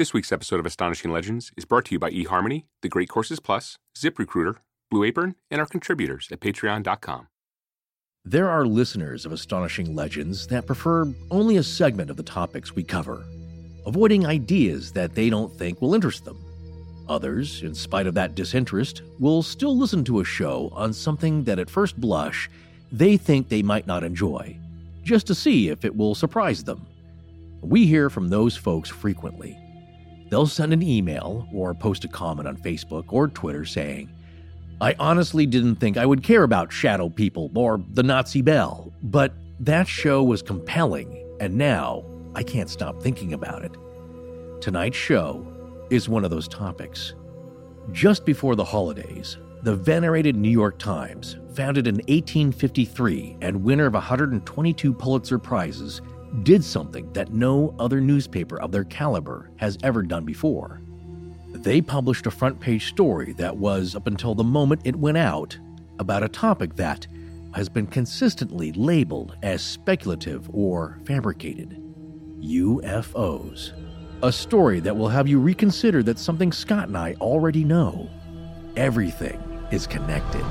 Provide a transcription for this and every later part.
This week's episode of Astonishing Legends is brought to you by eHarmony, The Great Courses Plus, ZipRecruiter, Blue Apron, and our contributors at patreon.com. There are listeners of Astonishing Legends that prefer only a segment of the topics we cover, avoiding ideas that they don't think will interest them. Others, in spite of that disinterest, will still listen to a show on something that at first blush they think they might not enjoy, just to see if it will surprise them. We hear from those folks frequently. They'll send an email or post a comment on Facebook or Twitter saying, I honestly didn't think I would care about Shadow People or the Nazi Bell, but that show was compelling, and now I can't stop thinking about it. Tonight's show is one of those topics. Just before the holidays, the venerated New York Times, founded in 1853 and winner of 122 Pulitzer Prizes, did something that no other newspaper of their caliber has ever done before. They published a front page story that was, up until the moment it went out, about a topic that has been consistently labeled as speculative or fabricated UFOs. A story that will have you reconsider that something Scott and I already know. Everything is connected.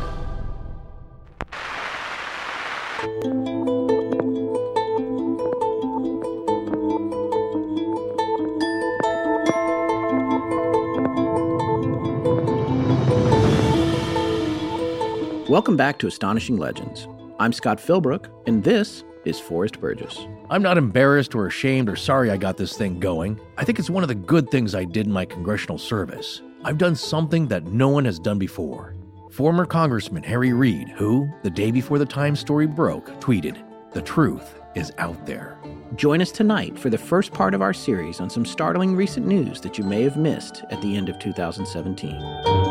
Welcome back to Astonishing Legends. I'm Scott Philbrook, and this is Forrest Burgess. I'm not embarrassed or ashamed or sorry I got this thing going. I think it's one of the good things I did in my congressional service. I've done something that no one has done before. Former Congressman Harry Reid, who, the day before the Times story broke, tweeted, The truth is out there. Join us tonight for the first part of our series on some startling recent news that you may have missed at the end of 2017.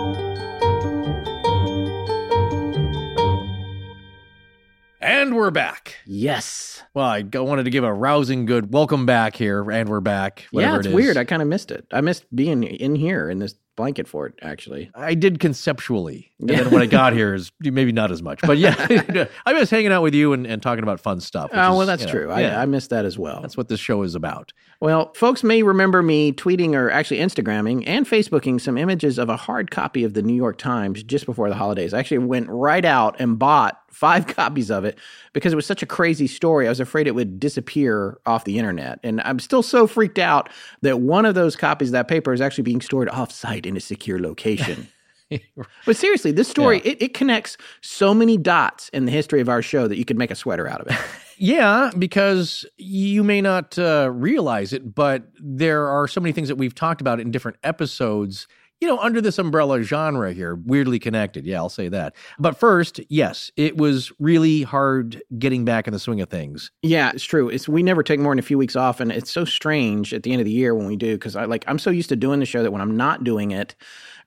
And we're back. Yes. Well, I wanted to give a rousing good welcome back here, and we're back. whatever yeah, it's it is. weird. I kind of missed it. I missed being in here in this blanket fort, actually. I did conceptually. And Yeah. then when I got here is maybe not as much. But yeah, I was hanging out with you and, and talking about fun stuff. Oh, well, that's you know, true. yeah, I, I missed that as well. that's what this show is about. Well, folks may remember me tweeting or actually Instagramming and Facebooking some images of a hard copy of the New York Times just before the holidays. I actually went right out and bought five copies of it because it was such a crazy story. I was afraid it would disappear off the internet. And I'm still so freaked out that one of those copies of that paper is actually being stored off site in a secure location. but seriously, this story, it, it connects so many dots in the history of our show that you could make a sweater out of it. Yeah, because you may not uh, realize it, but there are so many things that we've talked about in different episodes. You know, under this umbrella genre here, weirdly connected. Yeah, I'll say that. But first, yes, it was really hard getting back in the swing of things. Yeah, it's true. It's we never take more than a few weeks off, and it's so strange at the end of the year when we do because I like I'm so used to doing the show that when I'm not doing it,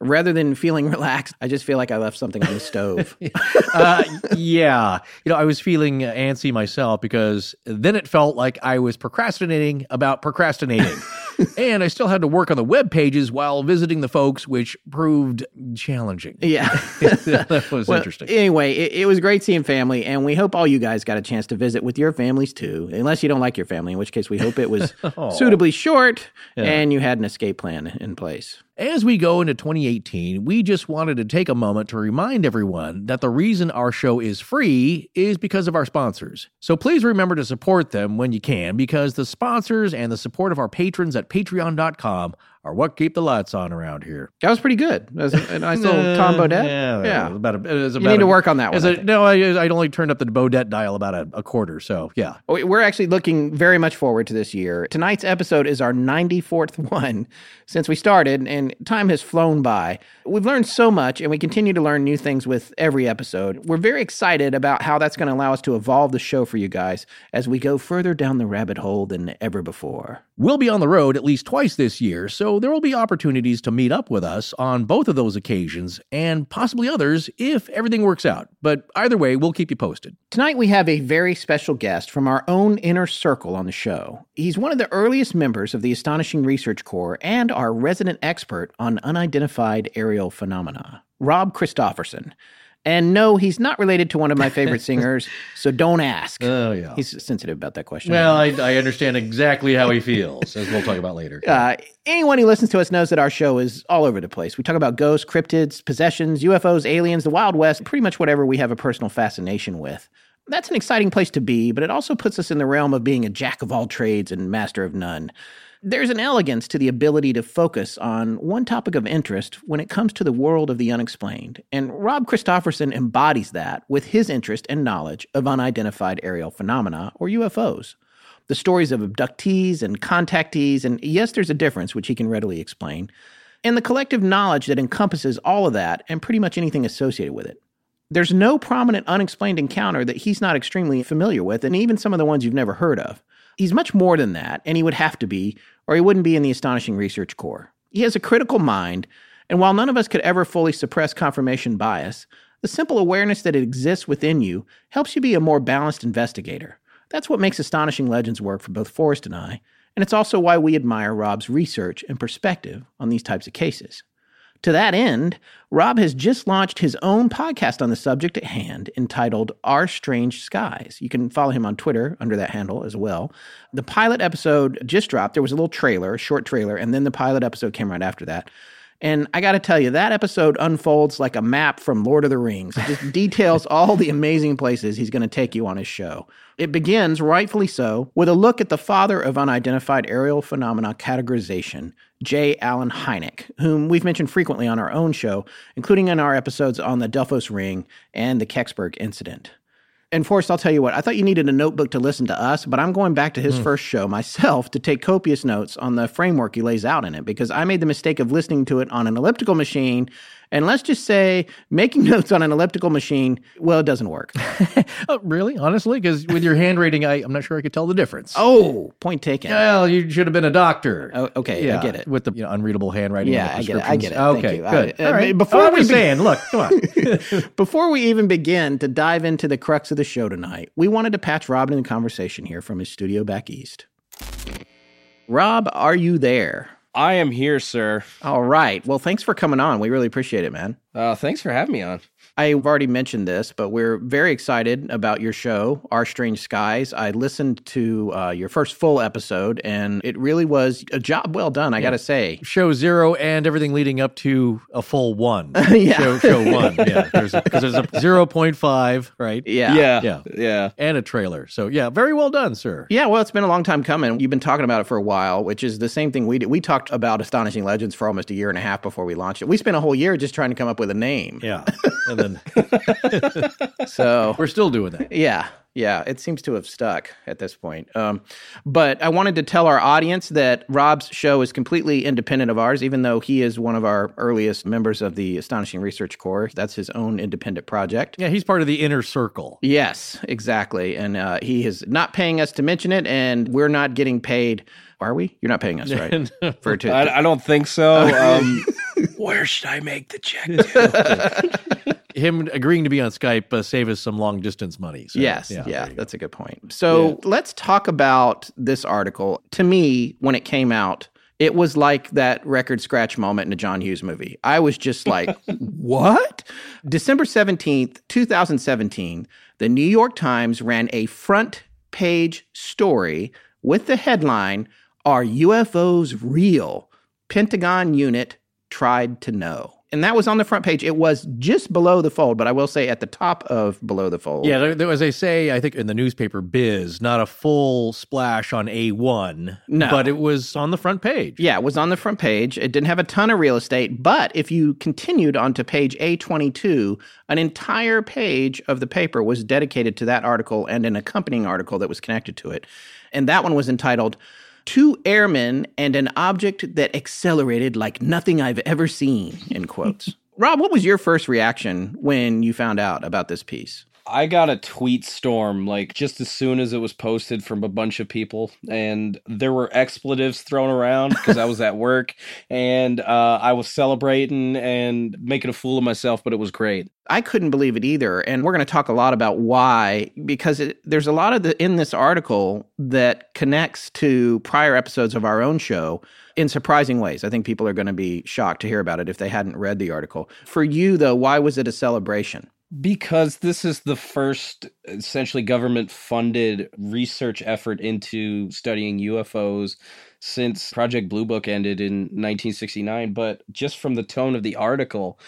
rather than feeling relaxed, I just feel like I left something on the stove. uh, yeah. You know, I was feeling antsy myself because then it felt like I was procrastinating about procrastinating. and I still had to work on the web pages while visiting the folks, which proved challenging. yeah. that was Well, interesting. Anyway, it, it was great seeing family, and we hope all you guys got a chance to visit with your families too. Unless you don't like your family, in which case we hope it was oh. suitably short and you had an escape plan in place. As we go into 2018, we just wanted to take a moment to remind everyone that the reason our show is free is because of our sponsors. So please remember to support them when you can, because the sponsors and the support of our patrons at patreon.com are what keep the lights on around here. That was pretty good. That was a nice little Tom Bodett. Yeah, Yeah. About a, it was You about need to work on that one. I it- think. no, I, I only turned up the Bodett dial about a, a quarter. So yeah, oh, We're actually looking very much forward to this year. Tonight's episode is our 94th one since we started, and time has flown by. We've learned so much, and we continue to learn new things with every episode. We're very excited about how that's going to allow us to evolve the show for you guys as we go further down the rabbit hole than ever before. We'll be on the road at least twice this year, so there will be opportunities to meet up with us on both of those occasions and possibly others if everything works out. But either way, we'll keep you posted. Tonight, we have a very special guest from our own inner circle on the show. He's one of the earliest members of the Astonishing Research Corps and our resident expert on unidentified aerial phenomena, Rob Christofferson. And no, he's not related to one of my favorite singers, so don't ask. Oh, yeah. He's sensitive about that question. Well, I, I understand exactly how he feels, as we'll talk about later. Uh, anyone who listens to us knows that our show is all over the place. We talk about ghosts, cryptids, possessions, UFOs, aliens, the Wild West, pretty much whatever we have a personal fascination with. That's an exciting place to be, but it also puts us in the realm of being a jack of all trades and master of none. There's an elegance to the ability to focus on one topic of interest when it comes to the world of the unexplained, and Rob Christofferson embodies that with his interest and knowledge of unidentified aerial phenomena, or UFOs the stories of abductees and contactees, and yes, there's a difference, which he can readily explain, and the collective knowledge that encompasses all of that and pretty much anything associated with it. There's no prominent unexplained encounter that he's not extremely familiar with, and even some of the ones you've never heard of. He's much more than that, and he would have to be, or he wouldn't be in the Astonishing Research Corps. He has a critical mind, and while none of us could ever fully suppress confirmation bias, the simple awareness that it exists within you helps you be a more balanced investigator. That's what makes Astonishing Legends work for both Forrest and I, and it's also why we admire Rob's research and perspective on these types of cases. To that end, Rob has just launched his own podcast on the subject at hand entitled Our Strange Skies. You can follow him on Twitter under that handle as well. The pilot episode just dropped. There was a little trailer, a short trailer, and then the pilot episode came right after that. And I got to tell you, that episode unfolds like a map from Lord of the Rings. It just details all the amazing places he's going to take you on his show. It begins, rightfully so, with a look at the father of unidentified aerial phenomena categorization, J. Allen Hynek, whom we've mentioned frequently on our own show, including in our episodes on the Delphos Ring and the Kecksburg incident. And Forrest, I'll tell you what, I thought you needed a notebook to listen to us, but I'm going back to his hmm. first show myself to take copious notes on the framework he lays out in it because I made the mistake of listening to it on an elliptical machine. And let's just say making notes on an elliptical machine, well, it doesn't work. Oh, really? Honestly? Because with your handwriting, I, I'm not sure I could tell the difference. Oh, point taken. Well, you should have been a doctor. Oh, okay, I get it. With the you know, unreadable handwriting. Yeah, I get it, I get it. Okay, you. good. Uh, All right. before Oh, we be- saying, look, come on. Before we even begin to dive into the crux of the show tonight, we wanted to patch Robin in the conversation here from his studio back east. Rob, are you there? I am here, sir. All right. Well, thanks for coming on. We really appreciate it, man. Uh, thanks for having me on. I've already mentioned this, but we're very excited about your show, Our Strange Skies. I listened to uh, your first full episode, and it really was a job well done, I got to say. show zero and everything leading up to a full one. Yeah. Show, show one. Yeah. There's because there's a 0.5, right? Yeah. Yeah, Yeah. yeah. And a trailer. So, yeah, very well done, sir. Yeah, well, it's been a long time coming. You've been talking about it for a while, which is the same thing we did. We talked about Astonishing Legends for almost a year and a half before we launched it. We spent a whole year just trying to come up with a name. Yeah. And then So, we're still doing that. yeah, yeah, it seems to have stuck at this point. Um, but I wanted to tell our audience that Rob's show is completely independent of ours, even though he is one of our earliest members of the Astonishing Research Corps. That's his own independent project. Yeah, he's part of the inner circle. Yes, exactly. And uh, he is not paying us to mention it, and we're not getting paid. Are we? You're not paying us, right? For to, I, I don't think so. Um, where should I make the check? Him agreeing to be on Skype uh, save us some long distance money. So, yes, yeah, there you go. that's a good point. So let's talk about this article. To me, when it came out, it was like that record scratch moment in a John Hughes movie. I was just like, what? December 17th, 2017, the New York Times ran a front page story with the headline Are UFOs real? Pentagon unit tried to know. And that was on the front page. It was just below the fold, but I will say at the top of below the fold. Yeah, there, there, as they say, I think in the newspaper biz, not a full splash on A1, No. but it was on the front page. Yeah, it was on the front page. It didn't have a ton of real estate, but if you continued onto page A22, an entire page of the paper was dedicated to that article and an accompanying article that was connected to it. And that one was entitled Two Airmen and an Object That Accelerated Like Nothing I've Ever Seen, in quotes. Rob, what was your first reaction when you found out about this piece? I got a tweet storm like just as soon as it was posted from a bunch of people, and there were expletives thrown around because I was at work and uh, I was celebrating and making a fool of myself, but it was great. I couldn't believe it either. And we're going to talk a lot about why, because it, there's a lot of the in this article that connects to prior episodes of our own show in surprising ways. I think people are going to be shocked to hear about it if they hadn't read the article. For you, though, why was it a celebration? Because this is the first essentially government funded research effort into studying UFOs since Project Blue Book ended in 1969. But just from the tone of the article,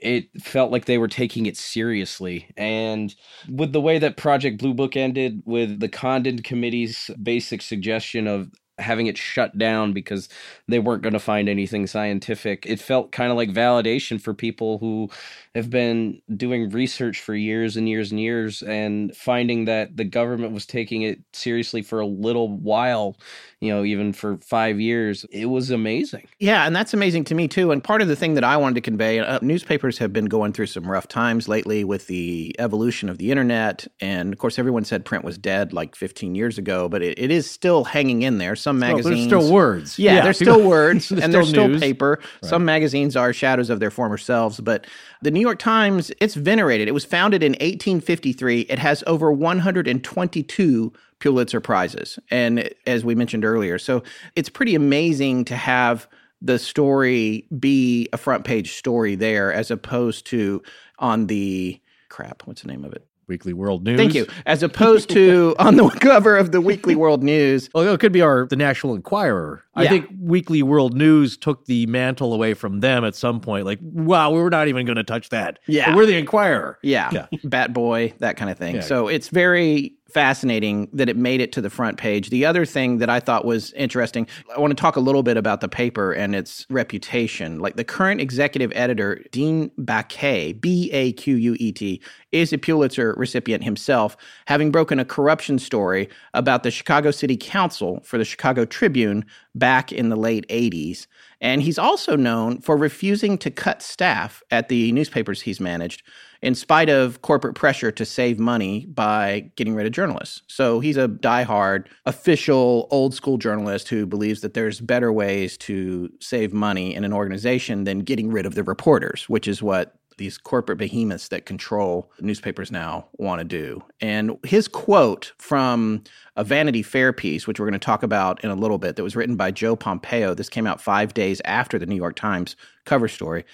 it felt like they were taking it seriously. And with the way that Project Blue Book ended, with the Condon Committee's basic suggestion of having it shut down because they weren't going to find anything scientific. It felt kind of like validation for people who have been doing research for years and years and years and finding that the government was taking it seriously for a little while, you know, even for five years. It was amazing. Yeah, and that's amazing to me too. And part of the thing that I wanted to convey uh, newspapers have been going through some rough times lately with the evolution of the internet. And of course, everyone said print was dead like 15 years ago, but it, it is still hanging in there. Some Well, magazines. there's still words. Yeah, there's still words There's and there's still still news. paper. Some magazines are shadows of their former selves, but the New York Times, it's venerated. It was founded in 1853. It has over 122 Pulitzer Prizes. And as we mentioned earlier, so it's pretty amazing to have the story be a front page story there as opposed to on the crap, what's the name of it? Weekly World News. Thank you. As opposed to on the cover of the Weekly World News. Well, it could be our the National Enquirer. I think Weekly World News took the mantle away from them at some point. Like, wow, we're not even going to touch that. Yeah. But we're the Enquirer. Yeah, Yeah. Bat Boy, that kind of thing. Yeah. So it's very fascinating that it made it to the front page. The other thing that I thought was interesting, I want to talk a little bit about the paper and its reputation. Like the current executive editor, Dean Baquet, B A Q U E T, is a Pulitzer recipient himself, having broken a corruption story about the Chicago City Council for the Chicago Tribune back in the late 80s. And he's also known for refusing to cut staff at the newspapers he's managed in spite of corporate pressure to save money by getting rid of journalists. So he's a diehard, official, old school journalist who believes that there's better ways to save money in an organization than getting rid of the reporters, which is what these corporate behemoths that control newspapers now want to do. And his quote from a Vanity Fair piece, which we're going to talk about in a little bit, that was written by Joe Pompeo. This came out five days after the New York Times cover story.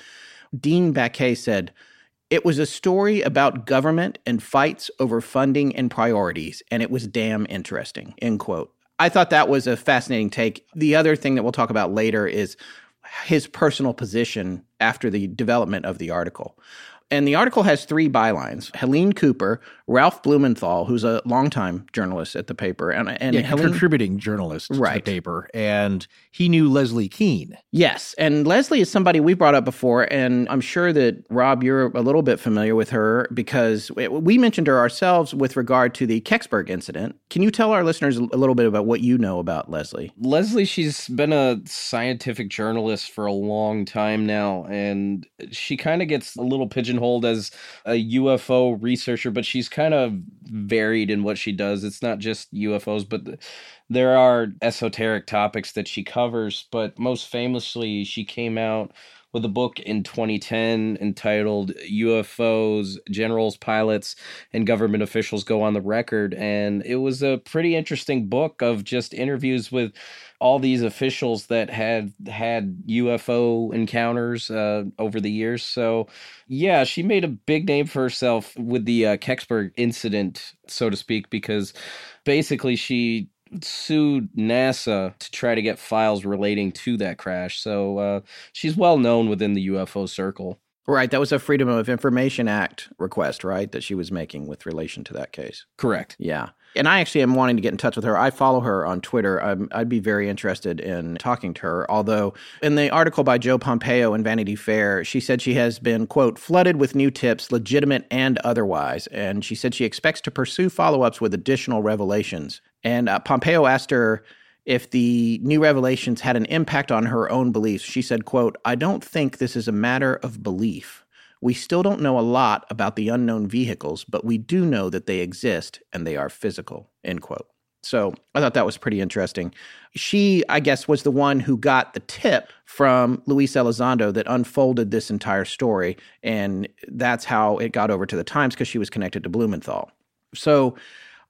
Dean Baquet said, it was a story about government and fights over funding and priorities, and it was damn interesting. End quote. I thought that was a fascinating take. The other thing that we'll talk about later is his personal position after the development of the article. And the article has three bylines Helene Cooper, Ralph Blumenthal, who's a longtime journalist at the paper, and, and Yeah, Helene. contributing journalist to the paper. And he knew Leslie Kean. Yes, and Leslie is somebody we brought up before, and I'm sure that Rob, you're a little bit familiar with her because we- we mentioned her ourselves with regard to the Kecksburg incident. Can you tell our listeners a little bit about what you know about Leslie? Leslie, she's been a scientific journalist for a long time now, and she kind of gets a little pigeonholed as a UFO researcher, but she's kind of varied in what she does. It's not just UFOs, but th- there are esoteric topics that she covers, but most famously, she came out with a book in 2010 entitled UFOs, Generals, Pilots, and Government Officials Go on the Record. And it was a pretty interesting book of just interviews with all these officials that had had UFO encounters uh, over the years. So, yeah, she made a big name for herself with the uh, Kecksburg incident, so to speak, because basically she sued NASA to try to get files relating to that crash. So uh, she's well known within the UFO circle. Right. That was a Freedom of Information Act request, right? That she was making with relation to that case. Correct. Yeah. And I actually am wanting to get in touch with her. I follow her on Twitter. i would be very interested in talking to her. Although, in the article by Joe Pompeo in Vanity Fair, she said she has been, quote, flooded with new tips, legitimate and otherwise. And she said she expects to pursue follow ups with additional revelations. And uh, Pompeo asked her, if the new revelations had an impact on her own beliefs. She said quote i don't think this is a matter of belief. We still don't know a lot about the unknown vehicles but we do know that they exist and they are physical end quote. So i thought that was pretty interesting. She i guess was the one who got the tip from luis elizondo that unfolded this entire story and that's how it got over to the times because she was connected to blumenthal. So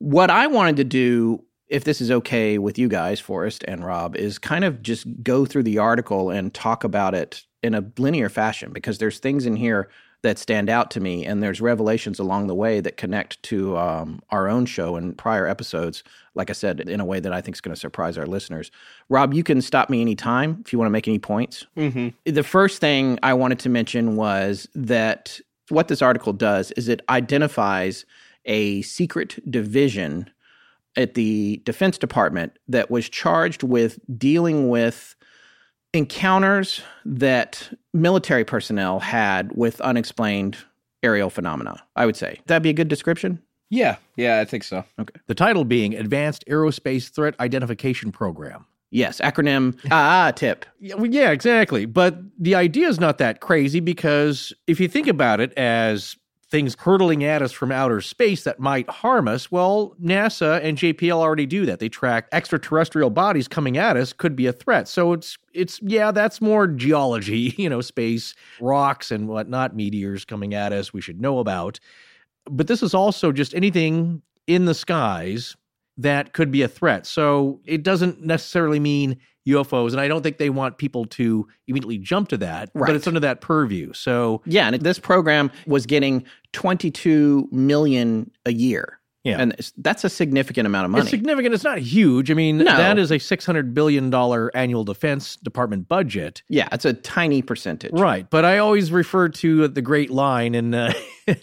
what i wanted to do if this is okay with you guys, Forrest and Rob, is kind of just go through the article and talk about it in a linear fashion because there's things in here that stand out to me, and there's revelations along the way that connect to um, our own show and prior episodes. Like I said, in a way that I think is going to surprise our listeners. Rob, you can stop me anytime if you want to make any points. Mm-hmm. The first thing I wanted to mention was that what this article does is it identifies a secret division at the Defense Department that was charged with dealing with encounters that military personnel had with unexplained aerial phenomena, I would say. That'd be a good description? Yeah, yeah, I think so. Okay. The title being Advanced Aerospace Threat Identification Program. Yes, acronym ah tip. Yeah, well, yeah, exactly. But the idea is not that crazy because if you think about it as things hurtling at us from outer space that might harm us, well, NASA and JPL already do that. They track extraterrestrial bodies coming at us could be a threat. So it's it's yeah, that's more geology, you know, space, rocks and whatnot, meteors coming at us we should know about. But this is also just anything in the skies that could be a threat. So it doesn't necessarily mean UFOs, and I don't think they want people to immediately jump to that. Right. But it's under that purview. So yeah, and this program was getting 22 million a year. Yeah. And that's a significant amount of money. It's significant. It's not huge. I mean, no. that is a $600 billion annual Defense Department budget. Yeah, it's a tiny percentage. Right. But I always refer to the great line in uh,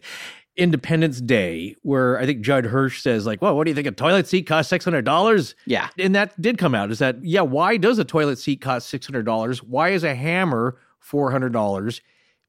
Independence Day where I think Judd Hirsch says, like, well, what do you think? A toilet seat costs $600? Yeah. And that did come out is that, yeah, why does a toilet seat cost $600? Why is a hammer $400?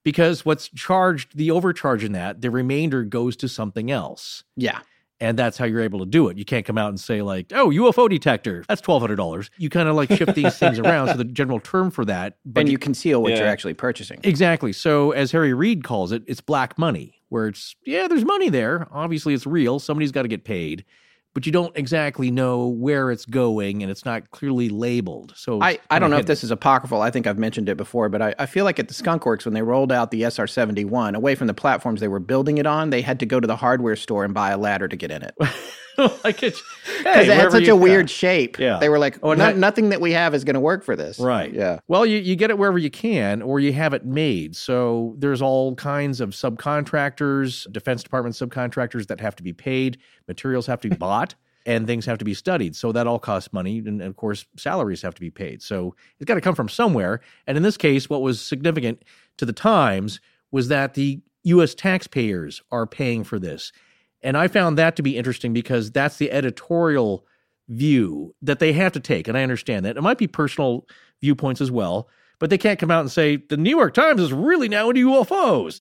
because what's charged, the overcharge in that, the remainder goes to something else. Yeah. And that's how you're able to do it. You can't come out and say, like, oh, UFO detector, that's $1,200. You kind of like shift these things around. So the general term for that. But and you conceal what yeah. you're actually purchasing. Exactly. So as Harry Reid calls it, it's black money, where it's, yeah, there's money there. Obviously, it's real. Somebody's got to get paid but you don't exactly know where it's going and it's not clearly labeled. So I, I don't know hidden. if this is apocryphal. I think I've mentioned it before, but I, I feel like at the Skunk Works, when they rolled out the SR 71, away from the platforms they were building it on, they had to go to the hardware store and buy a ladder to get in it. like it because hey, it had such a weird shape. Yeah. They were like, oh, no, nothing that we have is going to work for this. Right. Yeah. Well, you, you get it wherever you can, or you have it made. So there's all kinds of subcontractors, Defense Department subcontractors that have to be paid. Materials have to be bought. and things have to be studied. So that all costs money. And of course, salaries have to be paid. So it's got to come from somewhere. And in this case, what was significant to the Times was that the US taxpayers are paying for this. And I found that to be interesting because that's the editorial view that they have to take. And I understand that. It might be personal viewpoints as well, but they can't come out and say, the New York Times is really now into UFOs.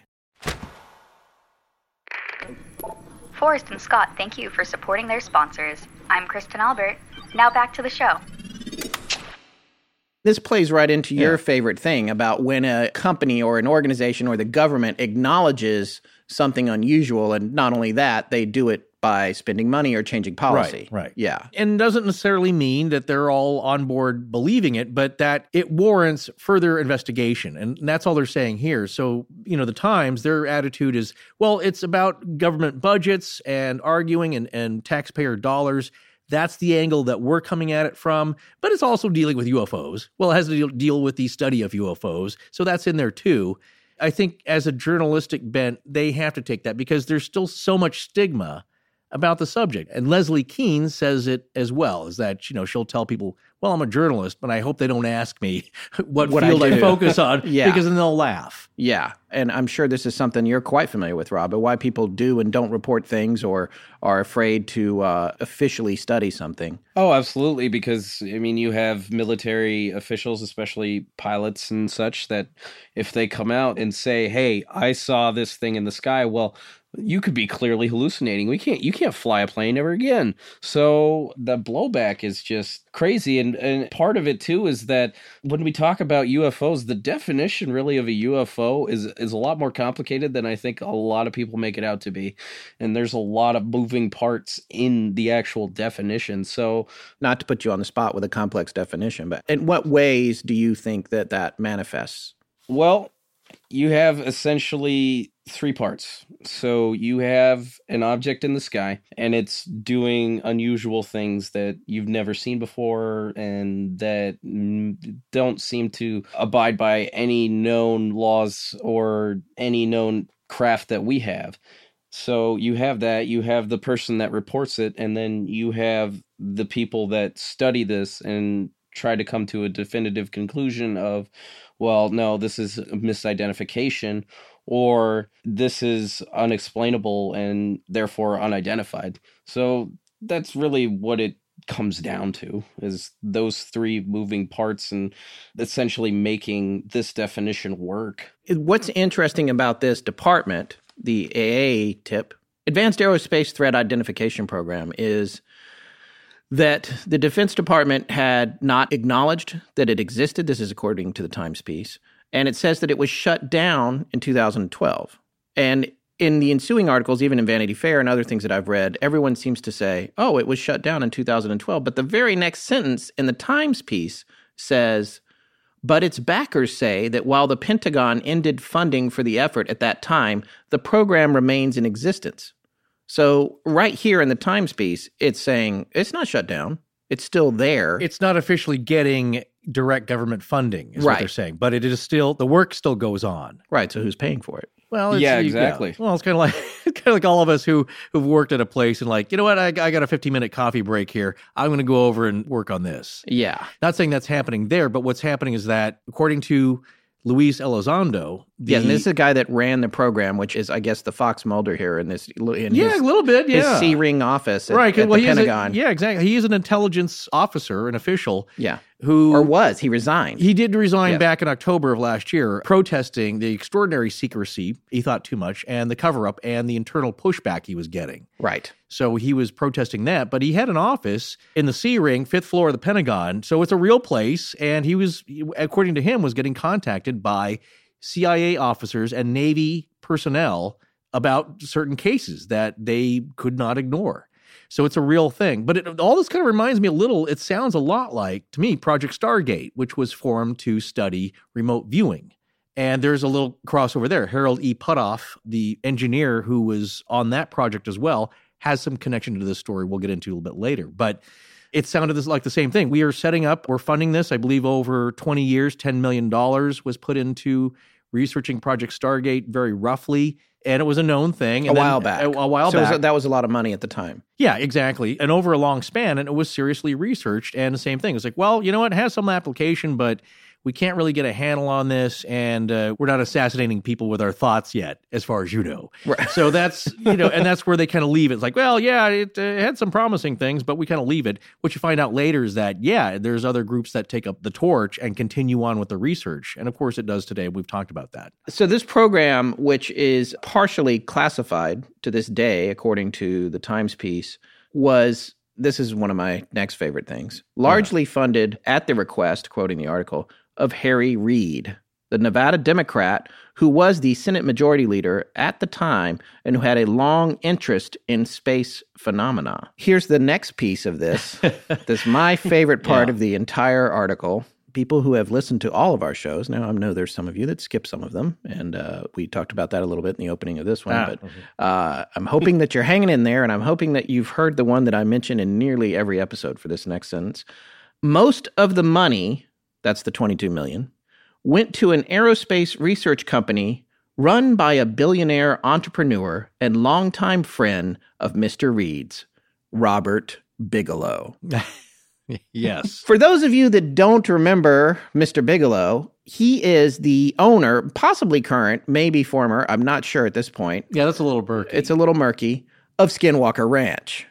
Forrest and Scott thank you for supporting their sponsors. I'm Kristen Albert. Now back to the show. This plays right into your favorite thing about when a company or an organization or the government acknowledges something unusual. And not only that, they do it by spending money or changing policy. Right, right. Yeah. And doesn't necessarily mean that they're all on board believing it, but that it warrants further investigation. And that's all they're saying here. So, you know, the Times, their attitude is, well, it's about government budgets and arguing and, and taxpayer dollars. That's the angle that we're coming at it from, but it's also dealing with UFOs. Well, it has to deal, deal with the study of UFOs. So that's in there too. I think as a journalistic bent, they have to take that because there's still so much stigma about the subject. And Leslie Kean says it as well, is that, you know, she'll tell people, well, I'm a journalist, but I hope they don't ask me what, What I field I, do." focus on Yeah. because then they'll laugh. Yeah. And I'm sure this is something you're quite familiar with, Rob, but why people do and don't report things or are afraid to uh, officially study something. Oh, absolutely. Because, I mean, you have military officials, especially pilots and such, that if they come out and say, hey, I saw this thing in the sky, well, you could be clearly hallucinating. We can't, you can't fly a plane ever again. So the blowback is just crazy. And, and part of it, too, is that when we talk about UFOs, the definition really of a UFO is, is a lot more complicated than I think a lot of people make it out to be. And there's a lot of moving parts in the actual definition. So, Not to put you on the spot with a complex definition, but in what ways do you think that that manifests? Well, you have essentially three parts. So you have an object in the sky, and it's doing unusual things that you've never seen before and that don't seem to abide by any known laws or any known craft that we have. So you have that, you have the person that reports it, and then you have the people that study this and try to come to a definitive conclusion of, well, no, this is a misidentification, or this is unexplainable and therefore unidentified. So that's really what it comes down to is those three moving parts and essentially making this definition work. What's interesting about this department, the AA tip, Advanced Aerospace Threat Identification Program, is that the Defense Department had not acknowledged that it existed. This is according to the Times piece. And it says that it was shut down in 2012. And in the ensuing articles, even in Vanity Fair and other things that I've read, everyone seems to say, oh, it was shut down in 2012. But the very next sentence in the Times piece says, but its backers say that while the Pentagon ended funding for the effort at that time, the program remains in existence. So, right here in the Times piece, it's saying it's not shut down. It's still there. It's not officially getting direct government funding, is what they're saying, but it is still, the work still goes on. right. So, who's paying for it? Well, it's, Yeah, you- exactly. Well, it's kind of like kind of like all of us who who've worked at a place and like, you know what, I, I got a 15 minute coffee break here. I'm going to go over and work on this. Yeah. Not saying that's happening there, but what's happening is that according to Luis Elizondo, the, Yeah. And this is a guy that ran the program, which is, I guess, the Fox Mulder here in this, in yeah, his, a little bit, his yeah, C ring office at, right. 'cause, at well, the he is a- yeah, exactly. He is an intelligence officer, an official Yeah. Who Or was. He resigned. He did resign back in October of last year, protesting the extraordinary secrecy he thought too much, and the cover up and the internal pushback he was getting. right. So he was protesting that, but he had an office in the C ring, fifth floor of the Pentagon. So it's a real place. And he was, according to him, was getting contacted by CIA officers and Navy personnel about certain cases that they could not ignore. So it's a real thing. But it, all this kind of reminds me a little, it sounds a lot like, to me, Project Stargate, which was formed to study remote viewing. And there's a little crossover there. Harold E. Puthoff, the engineer who was on that project as well, has some connection to this story we'll get into a little bit later. But it sounded like the same thing. We are setting up, we're funding this, I believe, over 20 years, $10 million was put into researching Project Stargate very roughly. And it was a known thing. A while back. A, a while so was- back. that was a lot of money at the time. Yeah, exactly. And over a long span, and it was seriously researched. And the same thing. It's like, well, you know what? It has some application, but we can't really get a handle on this, and uh, we're not assassinating people with our thoughts yet, as far as you know. Right. So that's you know, and that's where they kind of leave it. It's like, well, yeah, it uh, had some promising things, but we kind of leave it. What you find out later is that yeah, there's other groups that take up the torch and continue on with the research, and of course it does today. We've talked about that. So this program, which is partially classified to this day, according to the Times piece, was this is one of my next favorite things. Largely funded at the request, quoting the article, of Harry Reid, the Nevada Democrat who was the Senate Majority Leader at the time and who had a long interest in space phenomena. Here's the next piece of this. this is my favorite part Yeah. of the entire article. People who have listened to all of our shows, now I know there's some of you that skip some of them, and uh, we talked about that a little bit in the opening of this one. Ah, but uh, I'm hoping that you're hanging in there, and I'm hoping that you've heard the one that I mention in nearly every episode for this next sentence. Most of the money, that's the 22 million, went to an aerospace research company run by a billionaire entrepreneur and longtime friend of Mr. Reid's, Robert Bigelow. yes. For those of you that don't remember Mr. Bigelow, he is the owner, possibly current, maybe former, I'm not sure at this point. Yeah, that's a little murky. It's a little murky, of Skinwalker Ranch.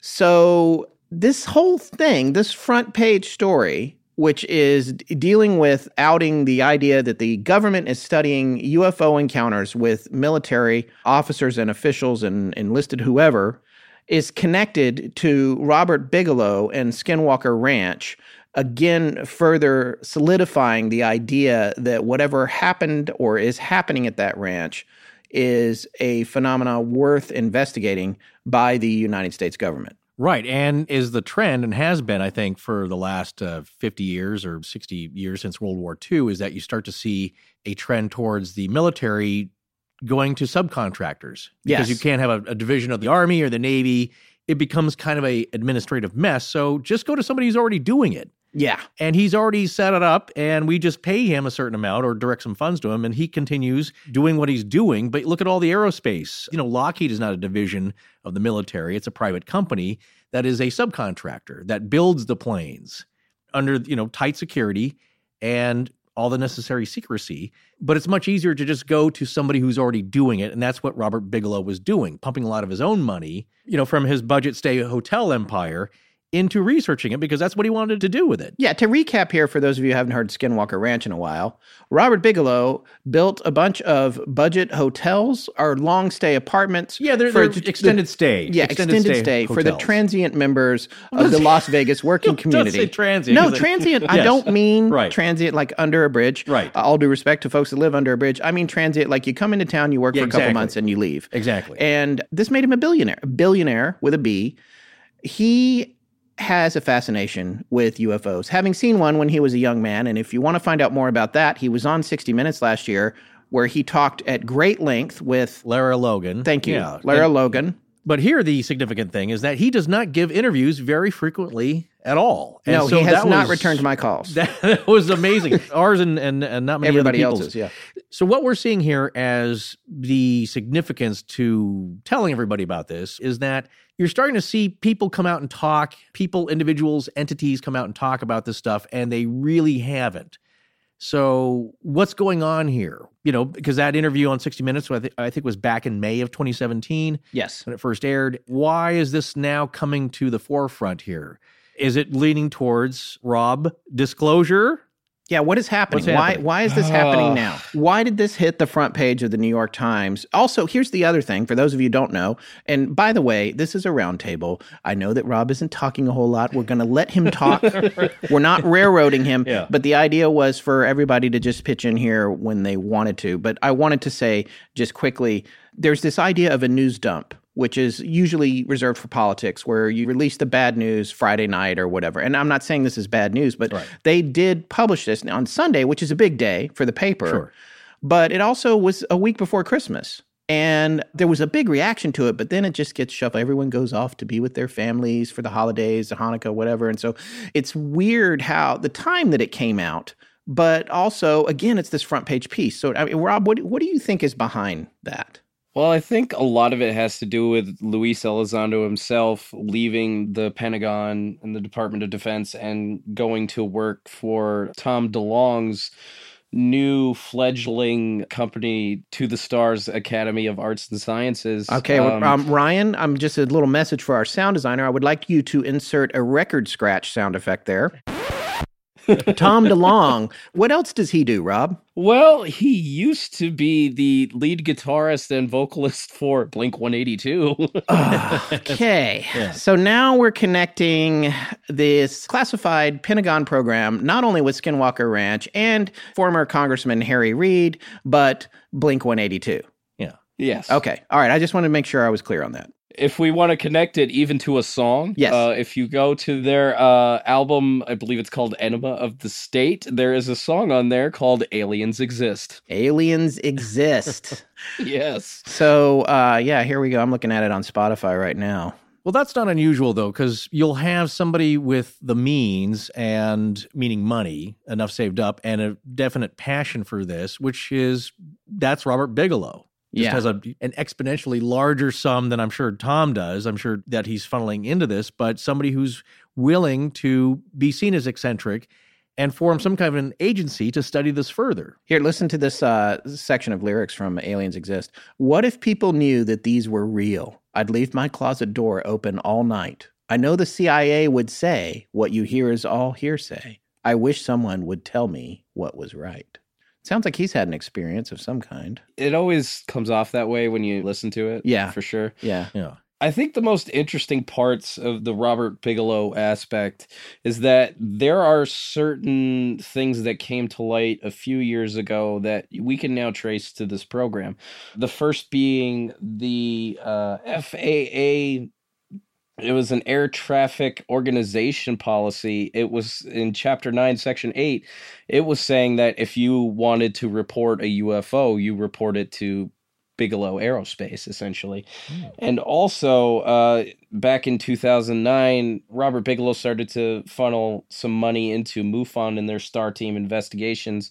So, this whole thing, this front page story, which is dealing with outing the idea that the government is studying UFO encounters with military officers and officials and enlisted whoever, is connected to Robert Bigelow and Skinwalker Ranch. Again, further solidifying the idea that whatever happened or is happening at that ranch is a phenomena worth investigating by the United States government. Right. And is the trend and has been, I think, for the last uh, 50 years or 60 years since World War II, is that you start to see a trend towards the military going to subcontractors. Yes. Because you can't have a, a division of the Army or the Navy. It becomes kind of a administrative mess. So just go to somebody who's already doing it. Yeah. And he's already set it up, and we just pay him a certain amount or direct some funds to him, and he continues doing what he's doing. But look at all the aerospace. You know, Lockheed is not a division of the military, it's a private company that is a subcontractor that builds the planes under, you know, tight security and all the necessary secrecy. But it's much easier to just go to somebody who's already doing it. And that's what Robert Bigelow was doing, pumping a lot of his own money, you know, from his budget stay hotel empire into researching it because that's what he wanted to do with it. Yeah, to recap here for those of you who haven't heard Skinwalker Ranch in a while, Robert Bigelow built a bunch of budget hotels or long stay apartments. Yeah, they're, for they're the- extended stay. Yeah, extended, stay, for the transient members of the Las Vegas working community. say transient, No, transient. I Yes. don't mean Right. transient like under a bridge. Right. Uh, all due respect to folks that live under a bridge. I mean transient like you come into town, you work Yeah, for a couple months, and you leave. Exactly. And this made him a billionaire, a billionaire with a B. He has a fascination with UFOs, having seen one when he was a young man. And if you want to find out more about that, he was on 60 Minutes last year where he talked at great length with, Lara Logan. thank you, Yeah. Lara And- Logan. But here, the significant thing is that he does not give interviews very frequently at all. And No, so he has not was- returned my calls. That, that was amazing. Ours and, and, and not many Everybody other people's. else's, yeah. So what we're seeing here as the significance to telling everybody about this is that you're starting to see people come out and talk, people, individuals, entities come out and talk about this stuff, and they really haven't. So what's going on here? You know, because that interview on 60 Minutes, I, th- I think was back in May of 2017 Yes. when it first aired. Why is this now coming to the forefront here? Is it leaning towards Rob disclosure? Yeah, what is happening? Why why is this happening now? Why did this hit the front page of the New York Times? Also, here's the other thing for those of you who don't know. And by the way, this is a roundtable. I know that Rob isn't talking a whole lot. We're going to let him talk. We're not railroading him, Yeah. but the idea was for everybody to just pitch in here when they wanted to. But I wanted to say just quickly, there's this idea of a news dump which is usually reserved for politics, where you release the bad news Friday night or whatever. And I'm not saying this is bad news, but Right. they did publish this on Sunday, which is a big day for the paper. Sure. But it also was a week before Christmas. And there was a big reaction to it, but then it just gets shoved. Everyone goes off to be with their families for the holidays, the Hanukkah, whatever. And so it's weird how the time that it came out, but also, again, it's this front page piece. So, I mean, Rob, what, what do you think is behind that? Well, I think a lot of it has to do with Luis Elizondo himself leaving the Pentagon and the Department of Defense and going to work for Tom DeLonge's new fledgling company to the stars academy of arts and sciences Okay, um, um, Ryan, I'm just a little message for our sound designer. I would like you to insert a record scratch sound effect there. Tom DeLonge. What else does he do, Rob? Well, he used to be the lead guitarist and vocalist for Blink 182. okay. Yeah. So now we're connecting this classified Pentagon program not only with Skinwalker Ranch and former Congressman Harry Reid, but Blink 182. Yeah. Yes. Okay. All right. I just wanted to make sure I was clear on that if we want to connect it even to a song, yes. Uh, if you go to their uh, album, I believe it's called Enema of the State, there is a song on there called Aliens Exist. Aliens Exist. yes. So, uh, yeah, here we go. I'm looking at it on Spotify right now. Well, that's not unusual though, because you'll have somebody with the means and meaning money, enough saved up, and a definite passion for this, which is that's Robert Bigelow just yeah. has a, an exponentially larger sum than I'm sure Tom does. I'm sure that he's funneling into this, but somebody who's willing to be seen as eccentric and form some kind of an agency to study this further. Here, listen to this uh, section of lyrics from Aliens Exist. What if people knew that these were real? I'd leave my closet door open all night. I know the CIA would say what you hear is all hearsay. I wish someone would tell me what was right. Sounds like he's had an experience of some kind. It always comes off that way when you listen to it. Yeah. For sure. Yeah. Yeah. I think the most interesting parts of the Robert Bigelow aspect is that there are certain things that came to light a few years ago that we can now trace to this program. The first being the uh, FAA it was an air traffic organization policy. It was in chapter 9 section 8. It was saying that if you wanted to report a UFO, you report it to Bigelow Aerospace essentially. Mm. And also uh, back in 2009, Robert Bigelow started to funnel some money into MUFON and their Star Team investigations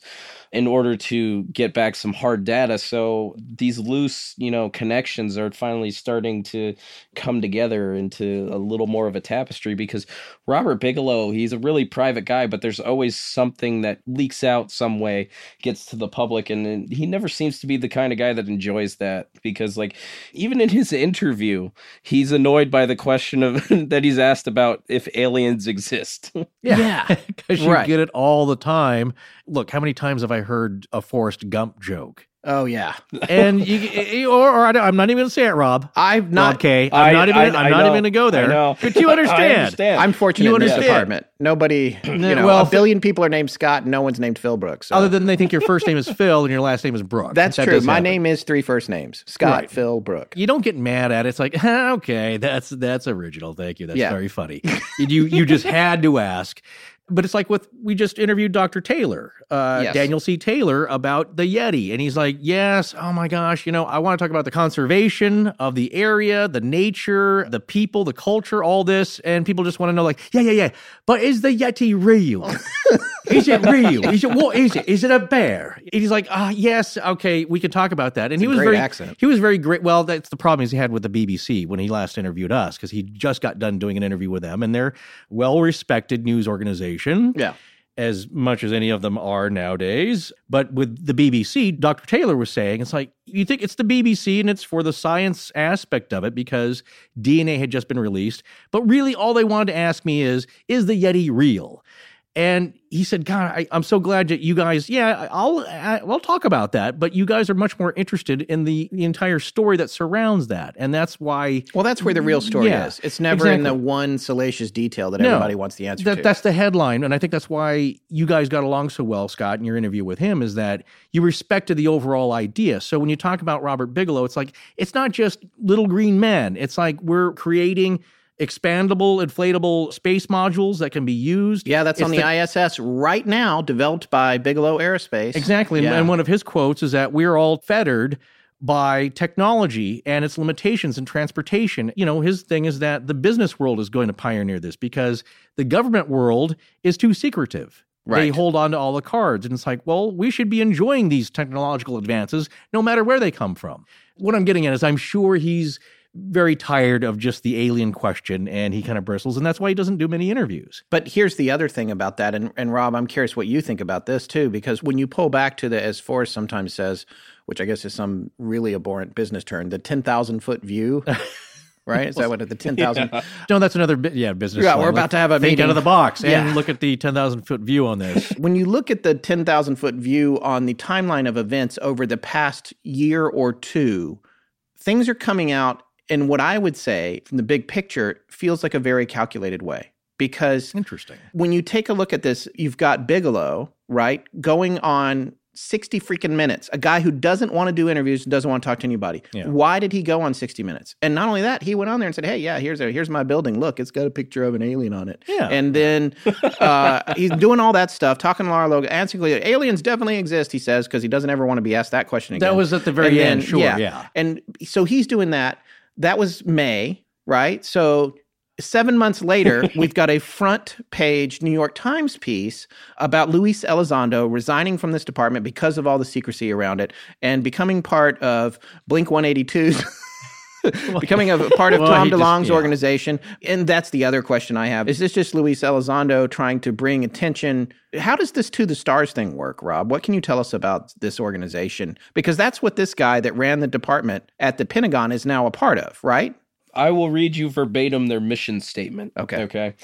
in order to get back some hard data. So these loose, you know, connections are finally starting to come together into a little more of a tapestry because Robert Bigelow, he's a really private guy, but there's always something that leaks out some way, gets to the public, and he never seems to be the kind of guy that enjoys that because, like, even in his interview, he's annoyed by the question of that he's asked about if aliens exist. yeah, because you right. get it all the time. Look, how many times have I heard a Forrest Gump joke? Oh yeah, and you, or, or I am not even going to say it, Rob. I've not. Okay, I'm I, not even. I, am not even going to go there. But you understand. understand. I'm fortunate you in this department. Nobody, you know, well, a billion people are named Scott. No one's named Phil Brooks. So. Other than they think your first name is Phil and your last name is Brooks. That's that true. My happen. name is three first names: Scott, right. Phil, Brooke. You don't get mad at it. It's like, okay, that's that's original. Thank you. That's yeah. very funny. you you just had to ask. But it's like with we just interviewed Dr. Taylor, uh, yes. Daniel C. Taylor, about the Yeti, and he's like, "Yes, oh my gosh, you know, I want to talk about the conservation of the area, the nature, the people, the culture, all this." And people just want to know, like, "Yeah, yeah, yeah, but is the Yeti real? is it real? Is it what is it? Is it a bear?" And he's like, "Ah, yes, okay, we can talk about that." And it's he was very accent. he was very great. Well, that's the problem he had with the BBC when he last interviewed us because he just got done doing an interview with them, and they're well respected news organization yeah. As much as any of them are nowadays. But with the BBC, Dr. Taylor was saying, it's like, you think it's the BBC and it's for the science aspect of it because DNA had just been released. But really, all they wanted to ask me is, is the Yeti real? And he said, God, I, am so glad that you guys, yeah, I'll, I, will talk about that, but you guys are much more interested in the, the, entire story that surrounds that. And that's why. Well, that's where the real story yeah, is. It's never exactly. in the one salacious detail that no, everybody wants the answer that, to. That's the headline. And I think that's why you guys got along so well, Scott, in your interview with him, is that you respected the overall idea. So when you talk about Robert Bigelow, it's like, it's not just little green men. It's like we're creating expandable, inflatable space modules that can be used. Yeah, that's it's on the, the, ISS right now, developed by Bigelow Aerospace. Exactly. Yeah. And one of his quotes is that we're all fettered by technology and its limitations in transportation. You know, his thing is that the business world is going to pioneer this because the government world is too secretive. Right. They hold on to all the cards. And it's like, well, we should be enjoying these technological advances no matter where they come from. What I'm getting at is I'm sure he's very tired of just the alien question and he kind of bristles and that's why he doesn't do many interviews. But here's the other thing about that, and, and Rob, I'm curious what you think about this too, because when you pull back to the, as Forrest sometimes says, which I guess is some really abhorrent business term, the 10,000 foot view. right? Is that what the 10,000? Yeah. No, that's another bi- yeah business. Yeah, slang. we're about to have a think meeting. out of the box and look at the ten thousand foot view on this. when you look at the 10,000 foot view on the timeline of events over the past year or two, things are coming out in what I would say, from the big picture, feels like a very calculated way. Because Interesting. when you take a look at this, you've got Bigelow, right, going on 60 freaking minutes, a guy who doesn't want to do interviews, doesn't want to talk to anybody. Yeah. Why did he go on 60 minutes? And not only that, he went on there and said, Hey, yeah, here's a, here's my building. Look, it's got a picture of an alien on it. Yeah. And then uh, he's doing all that stuff, talking to Lara Logan, answering aliens definitely exist, he says, because he doesn't ever want to be asked that question again. That was at the very And then- end, sure, yeah. And so he's doing that. That was May, right? So seven months later, we've got a front page New York Times piece about Luis Elizondo resigning from this department because of all the secrecy around it and becoming part of Blink 182's. becoming a part of Well, Tom he just- DeLonge's yeah. organization. And that's the other question I have. Is this just Luis Elizondo trying to bring attention? How does this To the Stars thing work, Rob? What can you tell us about this organization? Because that's what this guy that ran the department at the Pentagon is now a part of, right? I will read you verbatim their mission statement. Okay. Okay.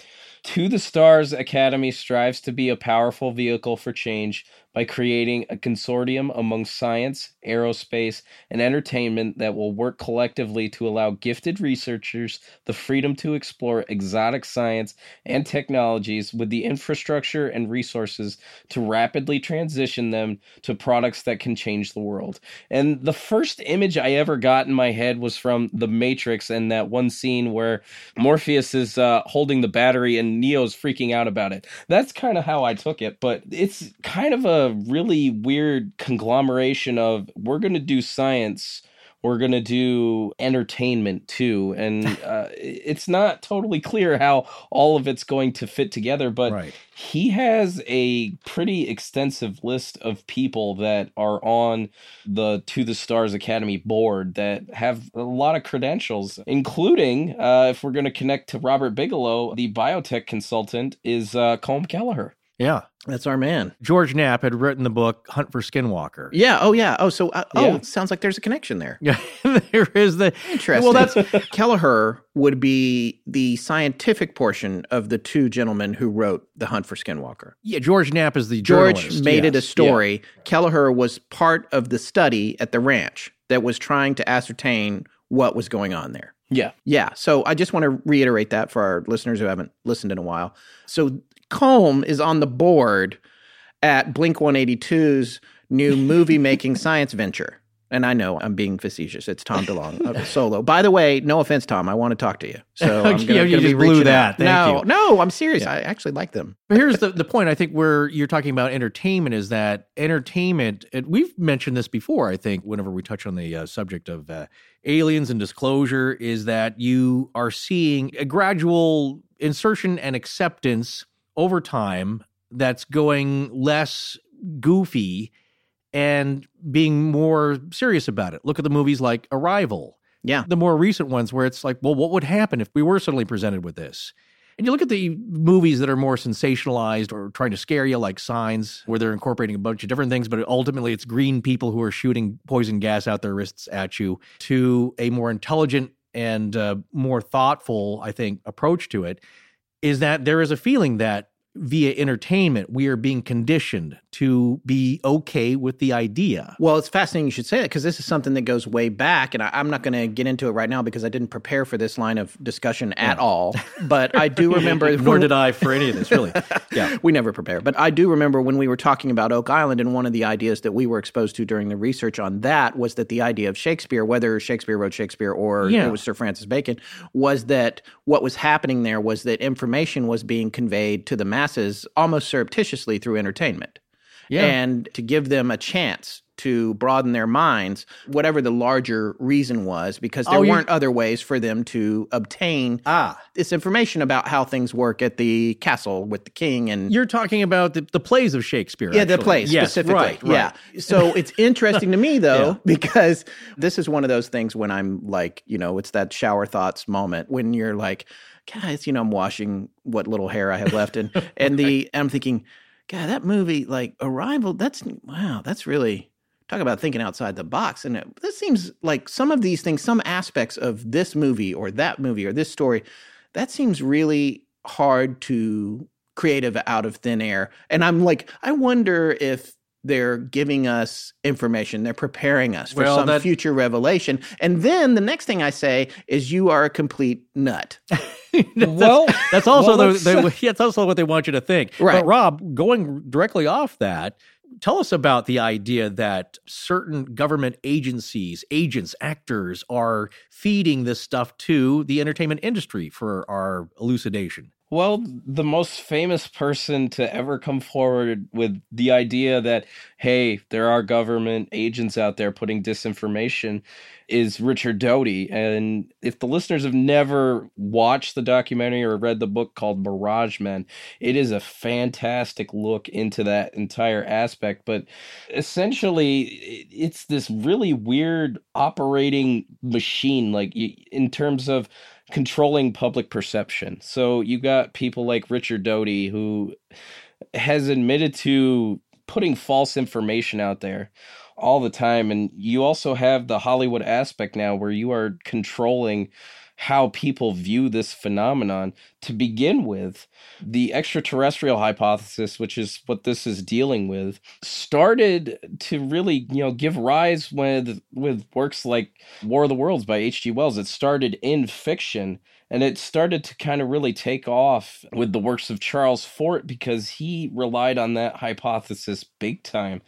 To the Stars Academy strives to be a powerful vehicle for change by creating a consortium among science, aerospace, and entertainment that will work collectively to allow gifted researchers the freedom to explore exotic science and technologies with the infrastructure and resources to rapidly transition them to products that can change the world. And the first image I ever got in my head was from The Matrix and that one scene where Morpheus is uh, holding the battery and Neo's freaking out about it. That's kind of how I took it, but it's kind of a really weird conglomeration of we're going to do science. We're going to do entertainment too. And uh, it's not totally clear how all of it's going to fit together, but Right. he has a pretty extensive list of people that are on the To the Stars Academy board that have a lot of credentials, including, uh, if we're going to connect to Robert Bigelow, the biotech consultant is uh, Colm Kelleher. Yeah. That's our man. George Knapp had written the book Hunt for Skinwalker. Yeah. Oh, yeah. Oh, so, uh, oh, Yeah. it sounds like there's a connection there. Yeah, there is the Interesting. Well, that's Kelleher would be the scientific portion of the two gentlemen who wrote The Hunt for Skinwalker. yeah. George Knapp is the George journalist, made it a yes. story. Kelleher was part of the study at the ranch that was trying to ascertain what was going on there. Yeah. Yeah. So I just want to reiterate that for our listeners who haven't listened in a while. So Colm is on the board at Blink 182's new movie making science venture. And I know I'm being facetious. It's Tom DeLonge of solo. By the way, no offense, Tom. I want to talk to you. So I'm gonna, you gonna be just blew that. Thank no, you. no, I'm serious. I actually like them. But here's the, the point. I think where you're talking about entertainment is that entertainment, and we've mentioned this before, I think, whenever we touch on the uh, subject of uh, aliens and disclosure, is that you are seeing a gradual insertion and acceptance over time that's going less goofy and being more serious about it. Look at the movies like Arrival. Yeah. The more recent ones where it's like, well, what would happen if we were suddenly presented with this? And you look at the movies that are more sensationalized or trying to scare you, like Signs, where they're incorporating a bunch of different things, but ultimately it's green people who are shooting poison gas out their wrists at you, to a more intelligent and uh, more thoughtful, I think, approach to it, is that there is a feeling that via entertainment, we are being conditioned to be okay with the idea. Well, it's fascinating you should say that because this is something that goes way back, and I, I'm not going to get into it right now because I didn't prepare for this line of discussion at all. But I do remember. Nor did I for any of this, really. Yeah. we never prepare. But I do remember when we were talking about Oak Island, and one of the ideas that we were exposed to during the research on that was that the idea of Shakespeare, whether Shakespeare wrote Shakespeare or Yeah. it was Sir Francis Bacon, was that what was happening there was that information was being conveyed to the masses almost surreptitiously through entertainment. Yeah. And to give them a chance to broaden their minds, whatever the larger reason was, because there Oh, weren't other ways for them to obtain Ah. this information about how things work at the castle with the king and You're talking about the, the plays of Shakespeare. yeah, the plays Yes, specifically. right, right. Yeah. So it's interesting to me though, Yeah. because this is one of those things when I'm like, you know, it's that shower thoughts moment when you're like, guys, you know, I'm washing what little hair I have left, and and the and I'm thinking, God, that movie, like Arrival, that's wow, that's really talk about thinking outside the box. And it, this seems like some of these things, some aspects of this movie or that movie or this story, that seems really hard to creative out of thin air. And I'm like, I wonder if they're giving us information, they're preparing us for Well, some that- future revelation. And then the next thing I say is, you are a complete nut. well, That's also well, the, let's- the, yeah, that's also what they want you to think. Right. But Rob, going directly off that, tell us about the idea that certain government agencies, agents, actors are feeding this stuff to the entertainment industry for our elucidation. Well, the most famous person to ever come forward with the idea that, hey, there are government agents out there putting disinformation is Richard Doty. And if the listeners have never watched the documentary or read the book called Mirage Men, it is a fantastic look into that entire aspect. But essentially, it's this really weird operating machine, like in terms of controlling public perception. So you got people like Richard Doty who has admitted to putting false information out there all the time and you also have the Hollywood aspect now where you are controlling how people view this phenomenon. To begin with the extraterrestrial hypothesis which is what this is dealing with started to really you know give rise with with works like war of the worlds by hg wells. It started in fiction and it started to kind of really take off with the works of charles fort because he relied on that hypothesis big time.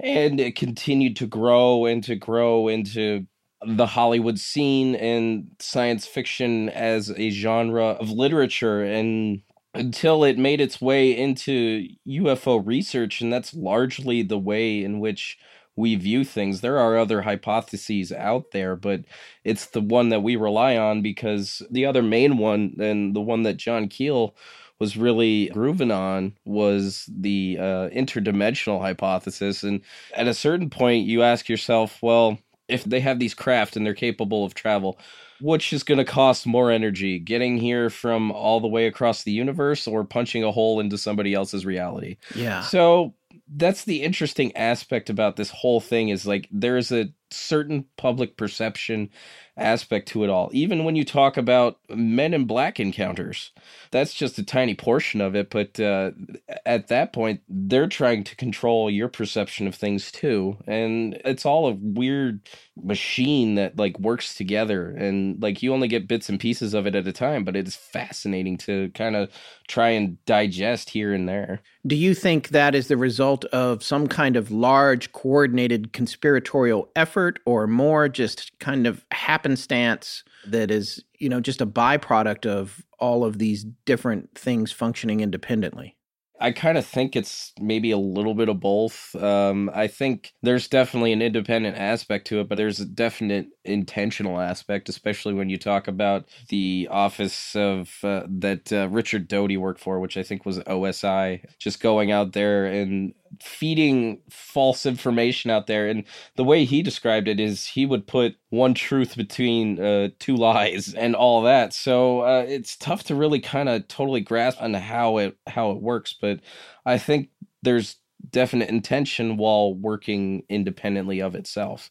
And it continued to grow and to grow into the Hollywood scene and science fiction as a genre of literature and until it made its way into UFO research and that's largely the way in which we view things. There are other hypotheses out there, but it's the one that we rely on because the other main one and the one that John Keel was really grooving on was the uh, interdimensional hypothesis. And at a certain point, you ask yourself, well, if they have these craft and they're capable of travel, which is going to cost more energy, getting here from all the way across the universe or punching a hole into somebody else's reality? Yeah. So that's the interesting aspect about this whole thing is like there's a certain public perception aspect to it all. Even when you talk about men in black encounters, that's just a tiny portion of it. But uh, at that point, they're trying to control your perception of things too. And it's all a weird machine that like works together. And like you only get bits and pieces of it at a time, but it's fascinating to kind of try and digest here and there. Do you think that is the result of some kind of large coordinated conspiratorial effort or more just kind of happenstance that is, you know, just a byproduct of all of these different things functioning independently? I kind of think it's maybe a little bit of both. Um, I think there's definitely an independent aspect to it, but there's a definite intentional aspect, especially when you talk about the office of uh, that uh, Richard Doty worked for, which I think was OSI, just going out there and feeding false information out there. And the way he described it is he would put one truth between uh, two lies and all that. So uh, it's tough to really kind of totally grasp on how it how it works. But I think there's definite intention while working independently of itself.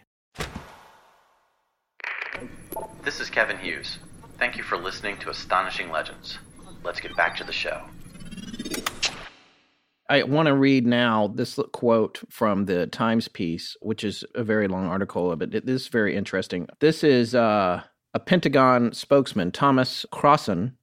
This is Kevin Hughes. Thank you for listening to Astonishing Legends. Let's get back to the show. I want to read now this quote from the Times piece, which is a very long article, but it is very interesting. This is uh, a Pentagon spokesman, Thomas Crosson,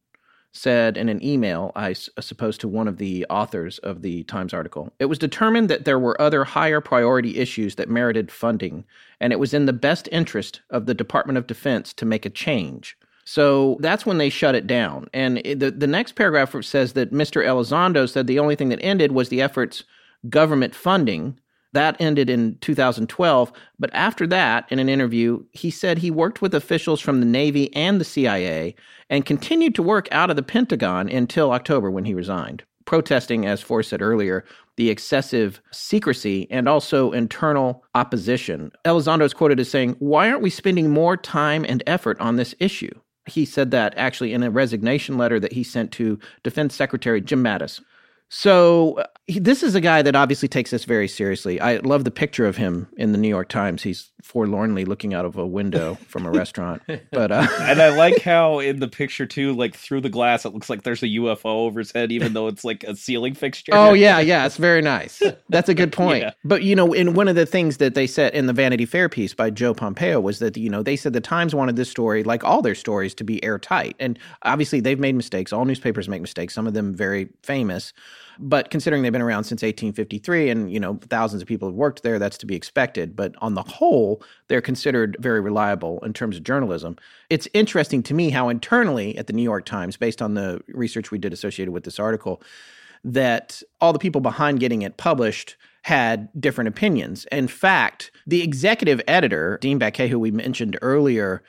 said in an email, I suppose to one of the authors of the Times article, it was determined that there were other higher priority issues that merited funding, and it was in the best interest of the Department of Defense to make a change. So that's when they shut it down. And the, the next paragraph says that Mr. Elizondo said the only thing that ended was the effort's government funding that ended in 2012. But after that, in an interview, he said he worked with officials from the Navy and the CIA and continued to work out of the Pentagon until October when he resigned, protesting, as Forrest said earlier, the excessive secrecy and also internal opposition. Elizondo is quoted as saying, Why aren't we spending more time and effort on this issue? He said that actually in a resignation letter that he sent to Defense Secretary Jim Mattis. So he, this is a guy that obviously takes this very seriously. I love the picture of him in the New York Times. He's forlornly looking out of a window from a restaurant. But uh, and I like how in the picture too, like through the glass, it looks like there's a UFO over his head, even though it's like a ceiling fixture. Oh yeah, yeah, it's very nice. That's a good point. yeah. But you know, in one of the things that they said in the Vanity Fair piece by Joe Pompeo was that you know they said the Times wanted this story, like all their stories, to be airtight, and obviously they've made mistakes. All newspapers make mistakes. Some of them very famous. But considering they've been around since 1853 and, you know, thousands of people have worked there, that's to be expected. But on the whole, they're considered very reliable in terms of journalism. It's interesting to me how internally at the New York Times, based on the research we did associated with this article, that all the people behind getting it published had different opinions. In fact, the executive editor, Dean Baquet, who we mentioned earlier,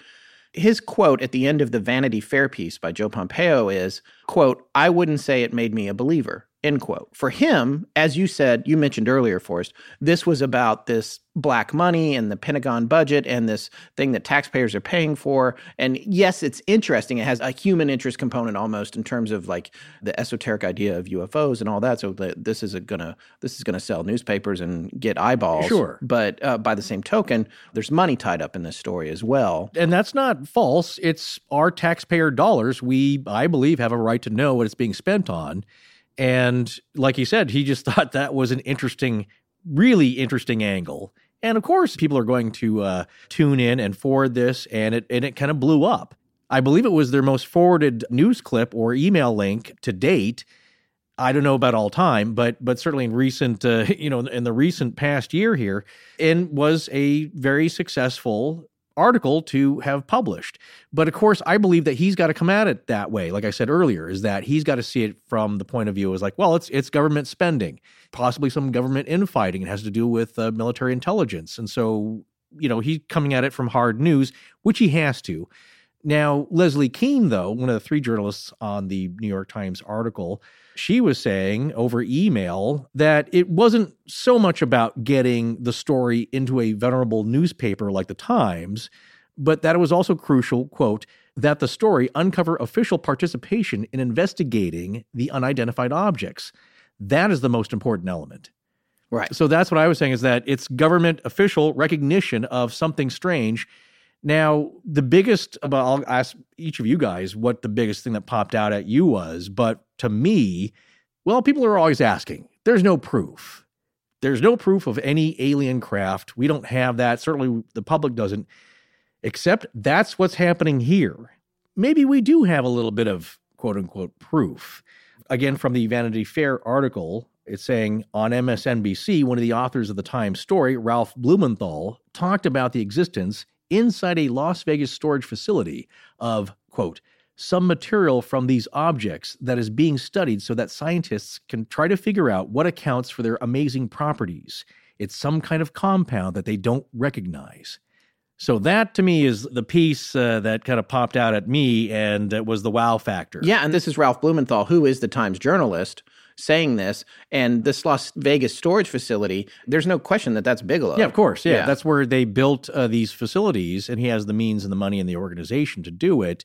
his quote at the end of the Vanity Fair piece by Joe Pompeo is, quote, I wouldn't say it made me a believer. End quote. For him, as you said, you mentioned earlier, Forrest, this was about this black money and the Pentagon budget and this thing that taxpayers are paying for. And yes, it's interesting. It has a human interest component almost in terms of like the esoteric idea of UFOs and all that. So this is gonna this is gonna sell newspapers and get eyeballs. Sure. But uh, by the same token, there's money tied up in this story as well. And that's not false. It's our taxpayer dollars. We, I believe, have a right to know what it's being spent on. And like he said, he just thought that was an interesting, really interesting angle. And of course, people are going to uh, tune in and forward this, and it and it kind of blew up. I believe it was their most forwarded news clip or email link to date. I don't know about all time, but but certainly in recent, uh, you know, in the recent past year here, and was a very successful article to have published. But of course, I believe that he's got to come at it that way. Like I said earlier, is that he's got to see it from the point of view as like, well, it's it's government spending, possibly some government infighting. It has to do with uh, military intelligence, and so you know he's coming at it from hard news, which he has to. Now, Leslie Kean, though, one of the three journalists on the New York Times article, she was saying over email that it wasn't so much about getting the story into a venerable newspaper like the Times, but that it was also crucial, quote, that the story uncover official participation in investigating the unidentified objects. That is the most important element. Right. So that's what I was saying is that it's government official recognition of something strange now, the biggest, well, I'll ask each of you guys what the biggest thing that popped out at you was. But to me, well, people are always asking. There's no proof. There's no proof of any alien craft. We don't have that. Certainly the public doesn't, except that's what's happening here. Maybe we do have a little bit of quote unquote proof. Again, from the Vanity Fair article, it's saying on MSNBC, one of the authors of the Times story, Ralph Blumenthal, talked about the existence inside a Las Vegas storage facility of, quote, some material from these objects that is being studied so that scientists can try to figure out what accounts for their amazing properties. It's some kind of compound that they don't recognize. So that to me is the piece uh, that kind of popped out at me and it was the wow factor. Yeah, and this is Ralph Blumenthal, who is the Times journalist, saying this. And this Las Vegas storage facility, there's no question that that's Bigelow. Yeah, of course. Yeah, Yeah. that's where they built uh, these facilities, and he has the means and the money and the organization to do it.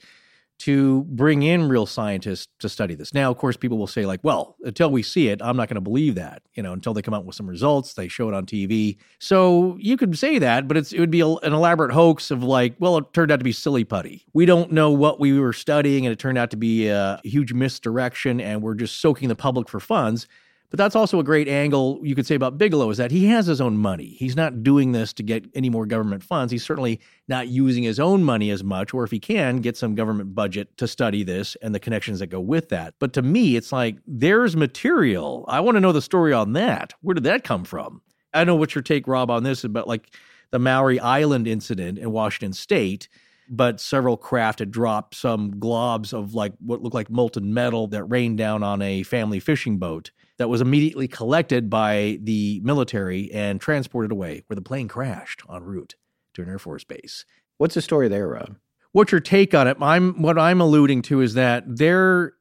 To bring in real scientists to study this. Now, of course, people will say, like, well, until we see it, I'm not going to believe that. You know, until they come out with some results, they show it on TV. So you could say that, but it's it would be a, an elaborate hoax of like, well, it turned out to be silly putty. We don't know what we were studying, and it turned out to be a huge misdirection, and we're just soaking the public for funds. But that's also a great angle you could say about Bigelow is that he has his own money. He's not doing this to get any more government funds. He's certainly not using his own money as much, or if he can, get some government budget to study this and the connections that go with that. But to me, it's like there's material. I want to know the story on that. Where did that come from? I know what's your take, Rob, on this about like the Maury Island incident in Washington State but several craft had dropped some globs of like what looked like molten metal that rained down on a family fishing boat that was immediately collected by the military and transported away where the plane crashed en route to an air force base What's the story there, Rob? what's your take on it i'm what i'm alluding to is that there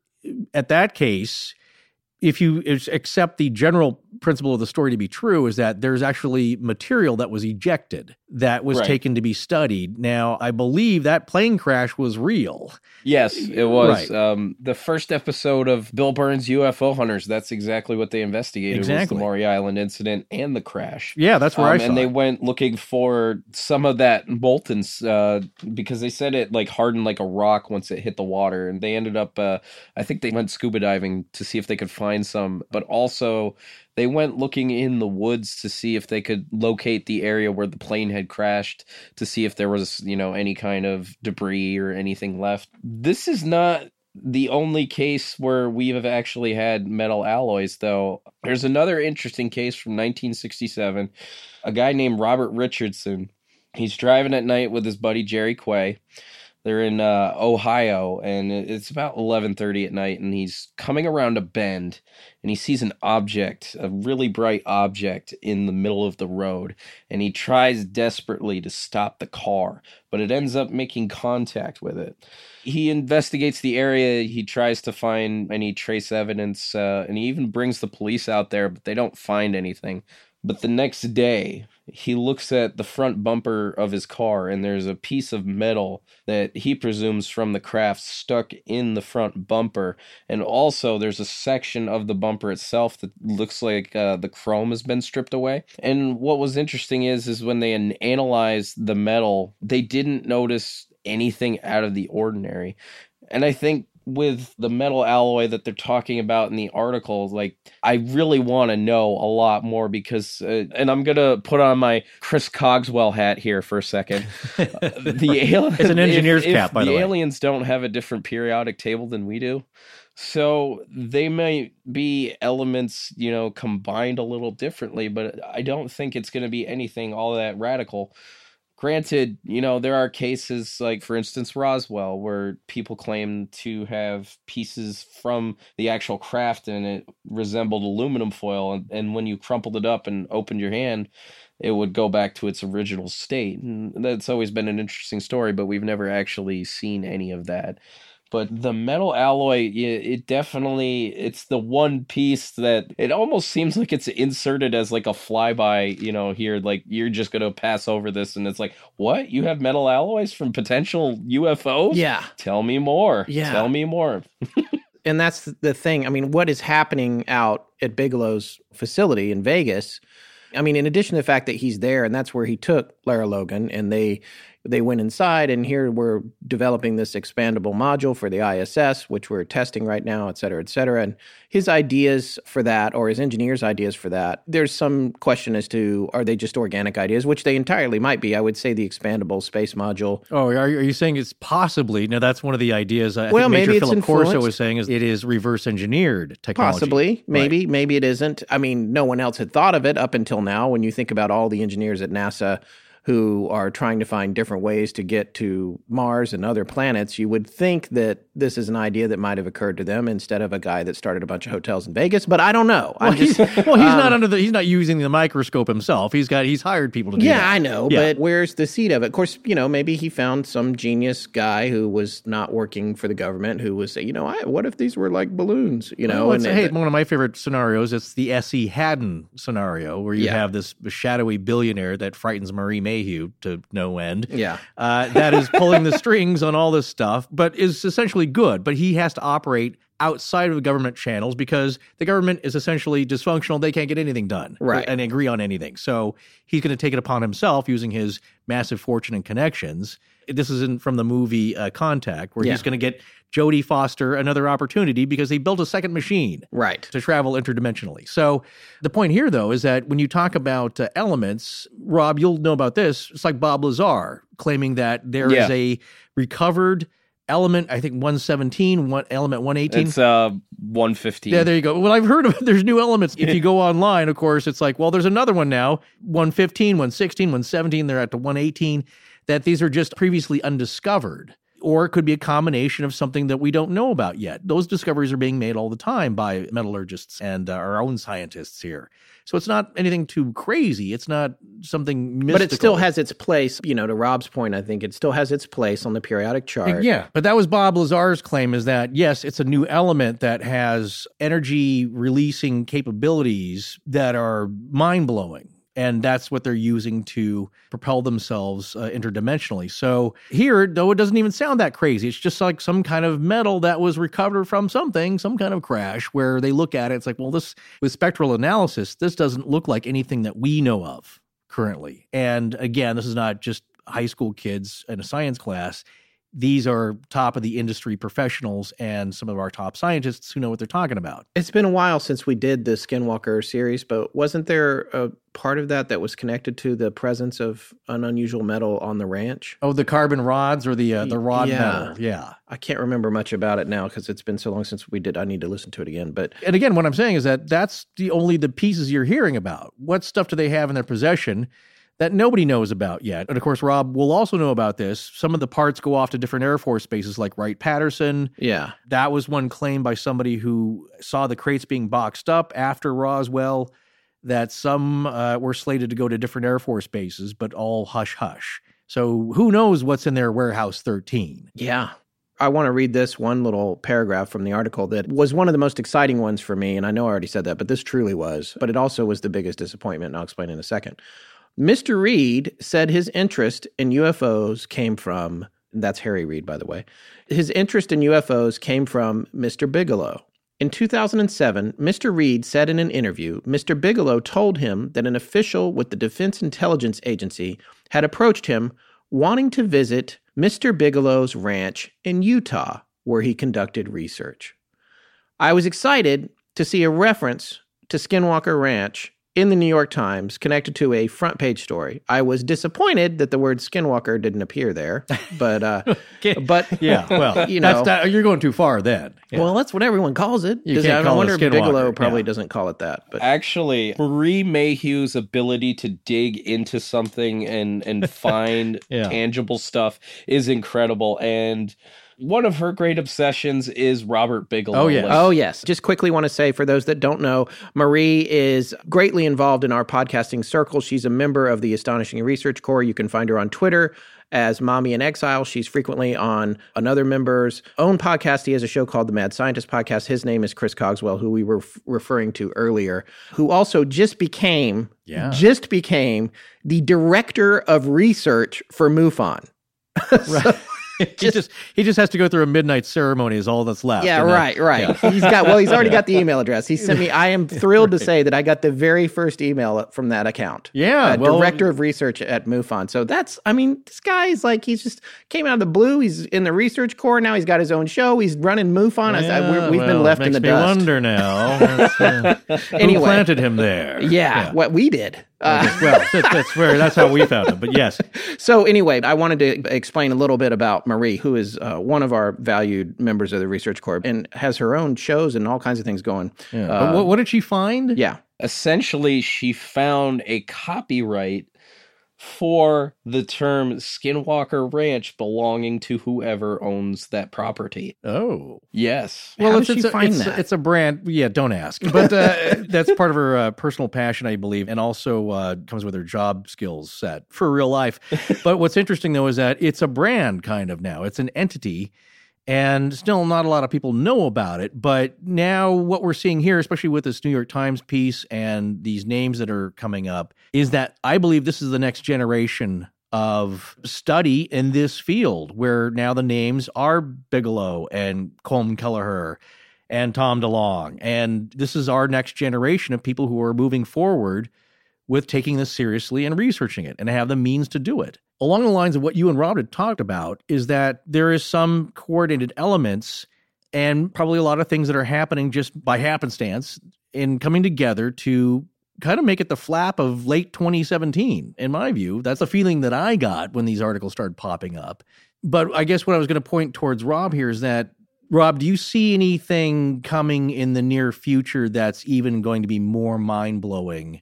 at that case if you accept the general principle of the story to be true is that there's actually material that was ejected that was Right. taken to be studied now i believe that plane crash was real Yes, it was. Right. Um, the first episode of Bill Birnes' UFO Hunters. That's exactly what they investigated. Was the Maury Island incident and the crash. yeah that's where i Um, saw and they it. went looking for some of that molten uh, because they said it like hardened like a rock once it hit the water, and they ended up. Uh, I think they went scuba diving to see if they could find some, but also they went looking in the woods to see if they could locate the area where the plane had crashed to see if there was you know any kind of debris or anything left. This is not the only case where we have actually had metal alloys, though. There's another interesting case from 1967. A guy named Robert Richardson. He's driving at night with his buddy Jerry Quay. They're in uh, Ohio, and it's about 11:30 at night, and he's coming around a bend, and he sees an object, a really bright object, in the middle of the road, and he tries desperately to stop the car, but it ends up making contact with it. He investigates the area. He tries to find any trace evidence, uh, and he even brings the police out there, but they don't find anything. But the next day, he looks at the front bumper of his car, and there's a piece of metal that he presumes from the craft stuck in the front bumper. And also, there's a section of the bumper itself that looks like uh, the chrome has been stripped away. And what was interesting is, is when they an- analyzed the metal, they didn't notice anything out of the ordinary. And I think with the metal alloy that they're talking about in the article, like I really want to know a lot more because, uh, and I'm gonna put on my Chris Cogswell hat here for a second. the alien, It's an engineer's cap, by the way. aliens don't have a different periodic table than we do. So they may be elements, you know, combined a little differently, but I don't think it's going to be anything all that radical. Granted, you know, there are cases like, for instance, Roswell, where people claim to have pieces from the actual craft and it resembled aluminum foil. And, and when you crumpled it up and opened your hand, it would go back to its original state. And that's always been an interesting story, but we've never actually seen any of that. But the metal alloy, it definitely it's the one piece that it almost seems like it's inserted as like a flyby, you know, here like you're just gonna pass over this and it's like, what? You have metal alloys from potential UFOs? Yeah. Tell me more. Yeah. Tell me more. and that's the thing. I mean, what is happening out at Bigelow's facility in Vegas? I mean, in addition to the fact that he's there and that's where he took Lara Logan and they they went inside and here we're developing this expandable module for the ISS, which we're testing right now, et cetera, et cetera. And his ideas for that, or his engineers' ideas for that, there's some question as to are they just organic ideas, which they entirely might be. I would say the expandable space module Oh, are you, are you saying it's possibly? Now, that's one of the ideas. I Well, think Major maybe it's Philip Corso was saying is it is reverse engineered technology. Possibly, maybe, maybe it isn't. I mean, no one else had thought of it up until now. When you think about all the engineers at NASA who are trying to find different ways to get to Mars and other planets, you would think that this is an idea that might have occurred to them instead of a guy that started a bunch of hotels in Vegas. But I don't know. Well, just, he's, well, he's um, not under the. He's not using the microscope himself. He's got. He's hired people to do Yeah, that. I know, Yeah. but where's the seed of it? Of course, you know, maybe he found some genius guy who was not working for the government who was saying, you know, I, what if these were like balloons? You know, Well, and hey, one of my favorite scenarios. It's the S.E. Hadden scenario, where you Yeah. have this shadowy billionaire that frightens Marie Mayhew to no end. yeah, uh, that is pulling the strings on all this stuff, but is essentially good. But he has to operate outside of government channels because the government is essentially dysfunctional. They can't get anything done Right. and agree on anything. So he's going to take it upon himself using his massive fortune and connections. This is in, from the movie uh, Contact, where Yeah. he's going to get Jodie Foster another opportunity because they built a second machine right. to travel interdimensionally. So the point here, though, is that when you talk about uh, elements, Rob, you'll know about this. It's like Bob Lazar claiming that there is Yeah. a recovered element. I think 117, one element 118. It's uh 115. yeah, there you go. Well, I've heard of it. there's new elements. If you go online, of course, it's like, well, there's another one now 115, 116, 117. They're at the 118. That these are just previously undiscovered. Or it could be a combination of something that we don't know about yet. Those discoveries are being made all the time by metallurgists and uh, our own scientists here. So it's not anything too crazy. It's not something mystical. But it still has its place, you know, to Rob's point, I think it still has its place on the periodic chart. Yeah, but that was Bob Lazar's claim is that yes, it's a new element that has energy releasing capabilities that are mind blowing. And that's what they're using to propel themselves uh, interdimensionally. So here, though, it doesn't even sound that crazy. It's just like some kind of metal that was recovered from something, some kind of crash, where they look at it. It's like, well, this with spectral analysis, this doesn't look like anything that we know of currently. And again, this is not just high school kids in a science class. These are top of the industry professionals and some of our top scientists who know what they're talking about. It's been a while since we did the Skinwalker series, but wasn't there a part of that that was connected to the presence of an unusual metal on the ranch? Oh, the carbon rods or the uh, the rod Yeah. metal, yeah. I can't remember much about it now because it's been so long since we did. I need to listen to it again. But And again, what I'm saying is that that's the only the pieces you're hearing about. What stuff do they have in their possession that nobody knows about yet? And of course, Rob will also know about this. Some of the parts go off to different Air Force bases, like Wright Patterson. yeah, That was one claim by somebody who saw the crates being boxed up after Roswell. That some uh, were slated to go to different Air Force bases, but all hush hush. So who knows what's in their warehouse 13? yeah. I want to read this one little paragraph from the article that was one of the most exciting ones for me. And I know I already said that, but this truly was. But it also was the biggest disappointment. And I'll explain in a second. Mr. Reid said his interest in UFOs came from, that's Harry Reid, by the way. His interest in UFOs came from Mr. Bigelow. In 2007, Mr. Reid said in an interview, Mr. Bigelow told him that an official with the Defense Intelligence Agency had approached him wanting to visit Mr. Bigelow's ranch in Utah, where he conducted research. I was excited to see a reference to Skinwalker Ranch in the New York Times connected to a front page story. I was disappointed that the word Skinwalker didn't appear there, but uh, but Yeah, well, You that's know. that, you're going too far then. Yeah. well, that's what everyone calls it. You Does- can't I call it wonder if Skinwalker, Bigelow probably yeah. doesn't call it that, but Actually, Marie Mayhew's ability to dig into something and and find Yeah. tangible stuff is incredible. And one of her great obsessions is Robert Bigelow. Oh, yes. Oh, like, Oh, yes. Just quickly want to say for those that don't know, Marie is greatly involved in our podcasting circle. She's a member of the Astonishing Research Corps. You can find her on Twitter as Mommy in Exile. She's frequently on another member's own podcast. He has a show called the Mad Scientist Podcast. His name is Chris Cogswell, who we were f- referring to earlier, who also just became Yeah. just became the director of research for MUFON. Right. he just he just has to go through a midnight ceremony is all that's left. Yeah, then- right, right. He's got well, he's already got the email address. He sent me. I am thrilled to say that I got the very first email from that account. Yeah, Uh, well- director of research at MUFON. So that's, I mean, this guy is like he's just came out of the blue. He's in the research Corps now. He's got his own show. He's running MUFON. I we're, we've well, been left in the me dust. wonder now. Uh, who planted him there? Yeah, what we did. Uh, well, that's, that's where that's how we found him. But yes, So anyway, I wanted to explain a little bit about Marie, who is uh, one of our valued members of the Research Corps and has her own shows and all kinds of things going. yeah. Uh, But what, what did she find? yeah. essentially, she found a copyright for the term Skinwalker Ranch belonging to whoever owns that property. Oh. Yes. How it's, did it's she a, find it's, that? it's a brand. Yeah, don't ask. But uh, that's part of her uh, personal passion, I believe, and also uh, comes with her job skills set for real life. but what's interesting though is that it's a brand kind of now. It's an entity. And still, not a lot of people know about it. But now, what we're seeing here, especially with this New York Times piece and these names that are coming up, is that I believe this is the next generation of study in this field where now the names are Bigelow and Colm Kelleher and Tom DeLonge. And this is our next generation of people who are moving forward with taking this seriously and researching it and have the means to do it. Along the lines of what you and Rob had talked about, is that there is some coordinated elements and probably a lot of things that are happening just by happenstance in coming together to kind of make it the flap of late 2017 in my view. That's the feeling that i got when these articles started popping up. But i guess what i was going to point towards rob here is that rob do you see anything coming in the near future that's even going to be more mind-blowing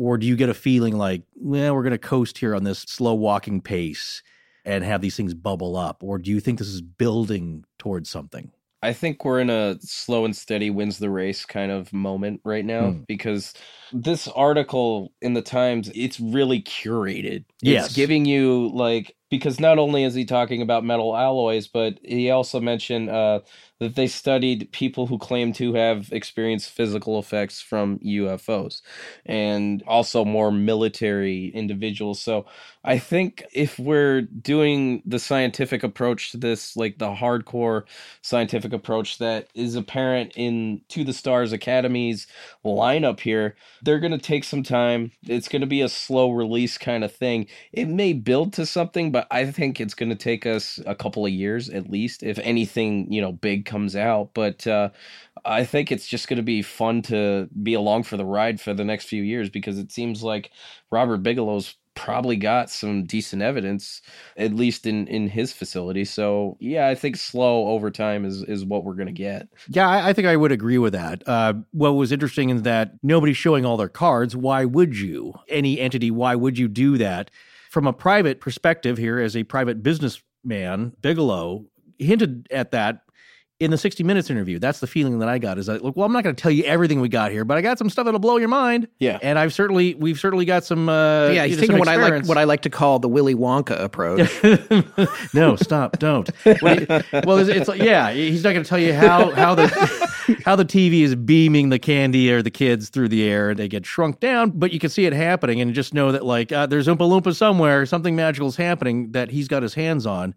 or do you get a feeling like well we're going to coast here on this slow walking pace and have these things bubble up or do you think this is building towards something I think we're in a slow and steady wins the race kind of moment right now Hmm. because this article in the Times, it's really curated. Yes. It's giving you like because not only is he talking about metal alloys, but he also mentioned uh, that they studied people who claim to have experienced physical effects from UFOs and also more military individuals. So I think if we're doing the scientific approach to this, like the hardcore scientific approach that is apparent in To the Stars Academy's lineup here, they're going to take some time. It's going to be a slow release kind of thing. It may build to something, but I think it's going to take us a couple of years at least, if anything, you know, big comes out. But uh, I think it's just going to be fun to be along for the ride for the next few years because it seems like Robert Bigelow's probably got some decent evidence at least in in his facility so yeah i think slow over time is is what we're gonna get Yeah, I, I think I would agree with that. Uh, what was interesting is that nobody's showing all their cards. Why would you? Any entity, why would you do that? From a private perspective here, as a private businessman, Bigelow hinted at that in the 60 Minutes interview. That's the feeling that I got is that, look, well, I'm not going to tell you everything we got here, but I got some stuff that'll blow your mind. Yeah. And I've certainly, we've certainly got some, uh, yeah, you he's know, taking what I like what I like to call the Willy Wonka approach. no, stop, don't. Well, it's, it's like, yeah, he's not going to tell you how how the how the TV is beaming the candy or the kids through the air and they get shrunk down, but you can see it happening and just know that like uh, there's Oompa Loompa somewhere, something magical is happening that he's got his hands on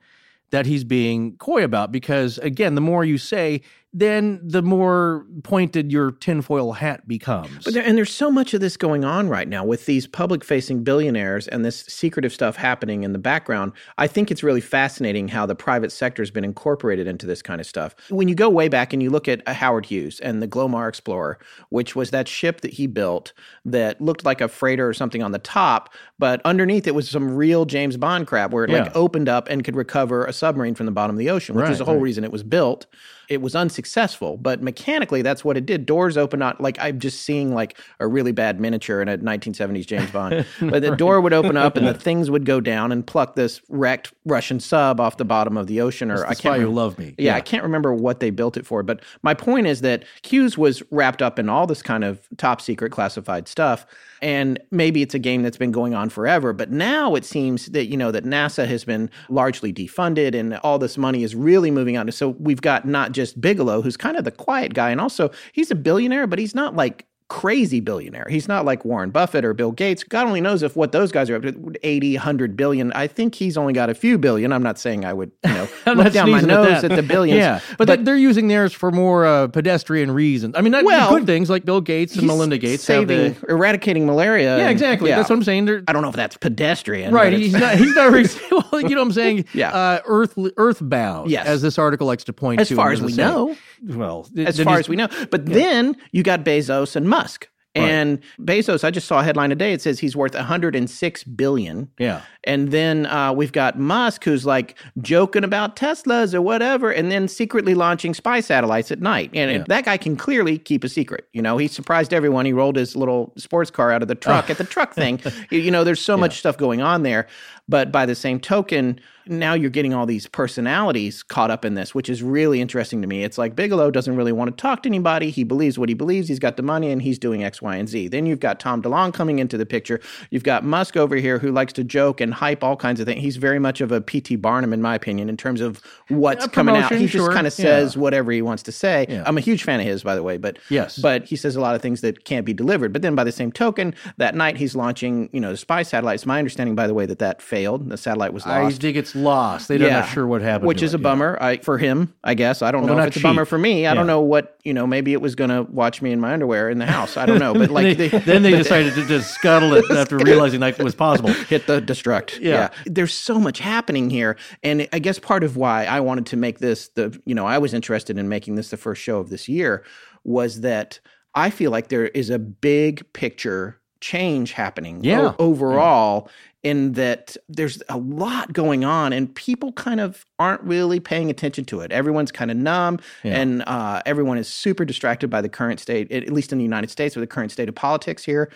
that he's being coy about because again, the more you say, then the more pointed your tinfoil hat becomes. But there, and there's so much of this going on right now with these public facing billionaires and this secretive stuff happening in the background. I think it's really fascinating how the private sector has been incorporated into this kind of stuff. When you go way back and you look at uh, Howard Hughes and the Glomar Explorer, which was that ship that he built that looked like a freighter or something on the top, but underneath it was some real James Bond crap where it Yeah. like opened up and could recover a submarine from the bottom of the ocean, which Right, is the whole right. reason it was built. It was unsuccessful, but mechanically, that's what it did. Doors open up. Like I'm just seeing like a really bad miniature in a 1970s James Bond. but the door would open up and the things would go down and pluck this wrecked Russian sub off the bottom of the ocean. Or I can't who remember- loved me. Yeah, Yeah. I can't remember what they built it for. But my point is that Hughes was wrapped up in all this kind of top secret classified stuff. And maybe it's a game that's been going on forever. But now it seems that, you know, that NASA has been largely defunded and all this money is really moving out. So we've got not just Bigelow, who's kind of the quiet guy. And also he's a billionaire, but he's not like crazy billionaire. He's not like Warren Buffett or Bill Gates. God only knows if what those guys are up to 80, 100 billion. I think he's only got a few billion. I'm not saying I would, you know, look down my nose that. at, the billions. Yeah, but, they- they're using theirs for more uh, pedestrian reasons. I mean, not Well, good things like Bill Gates and Melinda Gates. saving, the- eradicating malaria. yeah, and- exactly. yeah. That's what I'm saying. They're, I don't know if that's pedestrian. right. He's not. He's not. Really, well, you know what I'm saying. Yeah. Uh, earth earthbound. Yes. As this article likes to point As to. far and as we say. know. Well, as far as we know. But then you got Bezos and Musk. And Bezos, I just saw a headline today. It says he's worth 106 billion. Yeah. And then uh, we've got Musk, who's like joking about Teslas or whatever, and then secretly launching spy satellites at night. And Yeah. that guy can clearly keep a secret. You know, he surprised everyone. He rolled his little sports car out of the truck at the truck thing. You, you know, there's so much stuff going on there. But by the same token, now you're getting all these personalities caught up in this, which is really interesting to me. It's like Bigelow doesn't really want to talk to anybody. He believes what he believes. He's got the money and he's doing X, Y, and Z. Then you've got Tom DeLonge coming into the picture. You've got Musk over here who likes to joke and hype all kinds of things. He's very much of a P.T. Barnum, in my opinion, in terms of what's coming out. He just kind of Yeah. says whatever he wants to say. Yeah. I'm a huge fan of his, by the way, but Yes. but he says a lot of things that can't be delivered. But then by the same token, that night he's launching, you know, the spy satellites. My understanding, by the way, that that failed. The satellite was lost. I think it's lost. They're not sure what happened. Which is it. a Yeah. bummer I, for him, I guess. I don't Well, know if it's a bummer for me. I Yeah. don't know what, you know, maybe it was going to watch me in my underwear in the house. I don't know. But like, They- they, then they decided to just scuttle it after realizing that it was possible. hit the destruct. Yeah. There's so much happening here. And I guess part of why I wanted to make this the, you know, I was interested in making this the first show of this year was that I feel like there is a big picture change happening Yeah. o- overall in that there's a lot going on and people kind of aren't really paying attention to it. Everyone's kind of numb Yeah. and uh, everyone is super distracted by the current state, at at least in the United States, with the current state of politics here.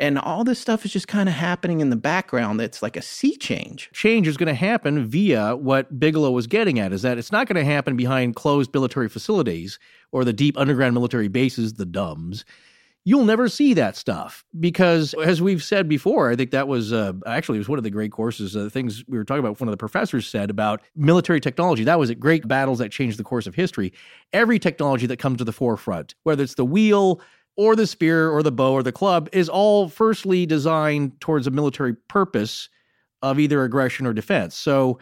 And all this stuff is just kind of happening in the background. That's like a sea change. change is going to happen via what Bigelow was getting at is that it's not going to happen behind closed military facilities or the deep underground military bases, the dumbs. You'll never see that stuff because, as we've said before, I think that was uh, actually it was one of the great courses. Uh, things we were talking about. One of the professors said about military technology. That was at great battles that changed the course of history. Every technology that comes to the forefront, whether it's the wheel or the spear or the bow or the club, is all firstly designed towards a military purpose of either aggression or defense. So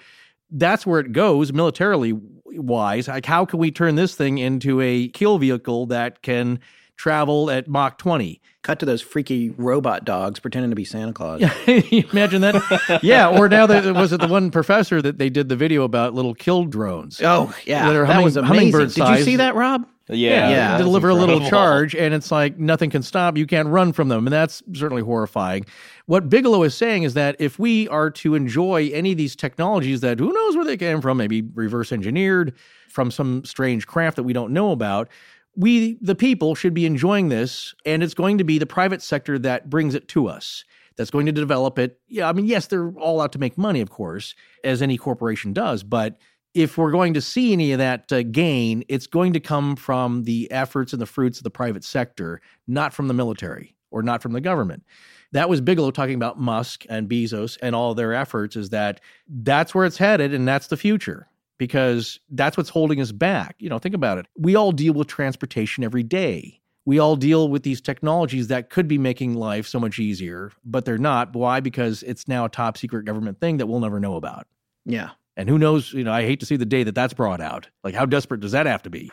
that's where it goes militarily wise. Like, how can we turn this thing into a kill vehicle that can travel at Mach 20? Cut to those freaky robot dogs pretending to be Santa Claus. Imagine that. yeah. Or now that was it the one professor that they did the video about little kill drones? Oh yeah, That are that was amazing. Did you see that, Rob? Yeah, they Yeah. deliver a little charge, and it's like nothing can stop. You can't run from them, and that's certainly horrifying. What Bigelow is saying is that if we are to enjoy any of these technologies that who knows where they came from, maybe reverse engineered from some strange craft that we don't know about, we the people should be enjoying this, and it's going to be the private sector that brings it to us. That's going to develop it. Yeah, I mean, yes, they're all out to make money, of course, as any corporation does, but if we're going to see any of that uh, gain, it's going to come from the efforts and the fruits of the private sector, not from the military or not from the government. That was Bigelow talking about Musk and Bezos and all their efforts, is that that's where it's headed and that's the future because that's what's holding us back. You know, think about it. We all deal with transportation every day. We all deal with these technologies that could be making life so much easier, but they're not. Why? Because it's now a top secret government thing that we'll never know about. Yeah. And who knows, you know, I hate to see the day that that's brought out. Like, how desperate does that have to be?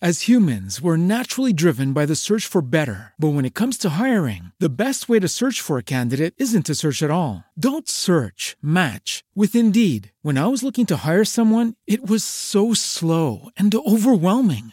As humans, we're naturally driven by the search for better. But when it comes to hiring, the best way to search for a candidate isn't to search at all. Don't search, match with Indeed. When I was looking to hire someone, it was so slow and overwhelming.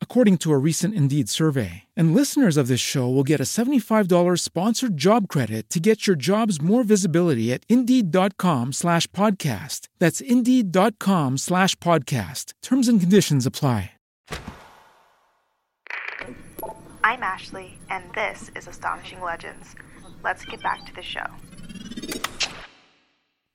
according to a recent Indeed survey. And listeners of this show will get a $75 sponsored job credit to get your jobs more visibility at Indeed.com slash podcast. That's Indeed.com slash podcast. Terms and conditions apply. I'm Ashley, and this is Astonishing Legends. Let's get back to the show.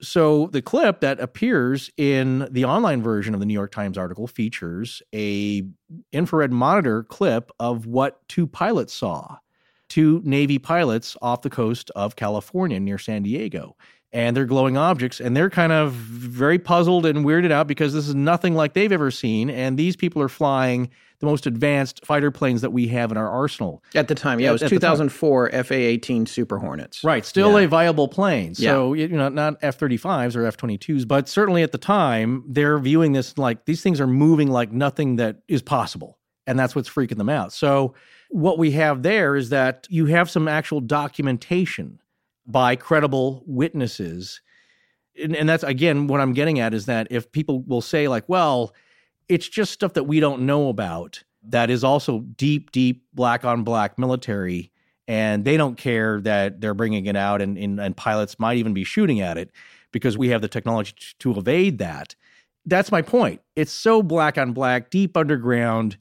So the clip that appears in the online version of the New York Times article features a infrared monitor clip of what two pilots saw. Two Navy pilots off the coast of California near San Diego. And they're glowing objects and they're kind of very puzzled and weirded out because this is nothing like they've ever seen and these people are flying the most advanced fighter planes that we have in our arsenal At the time, yeah, it was At 2004 FA-18 Super Hornets. right still Yeah. a viable plane so you know not f-35s or f-22s but certainly at the time they're viewing this like these things are moving like nothing that is possible and that's what's freaking them out so what we have there is that you have some actual documentation by credible witnesses. And, and that's again what i'm getting at is that if people will say like well it's just stuff that we don't know about that is also deep deep black on black military and they don't care that they're bringing it out and, and, and pilots might even be shooting at it because we have the technology to evade that. That's my point. It's so black on black deep underground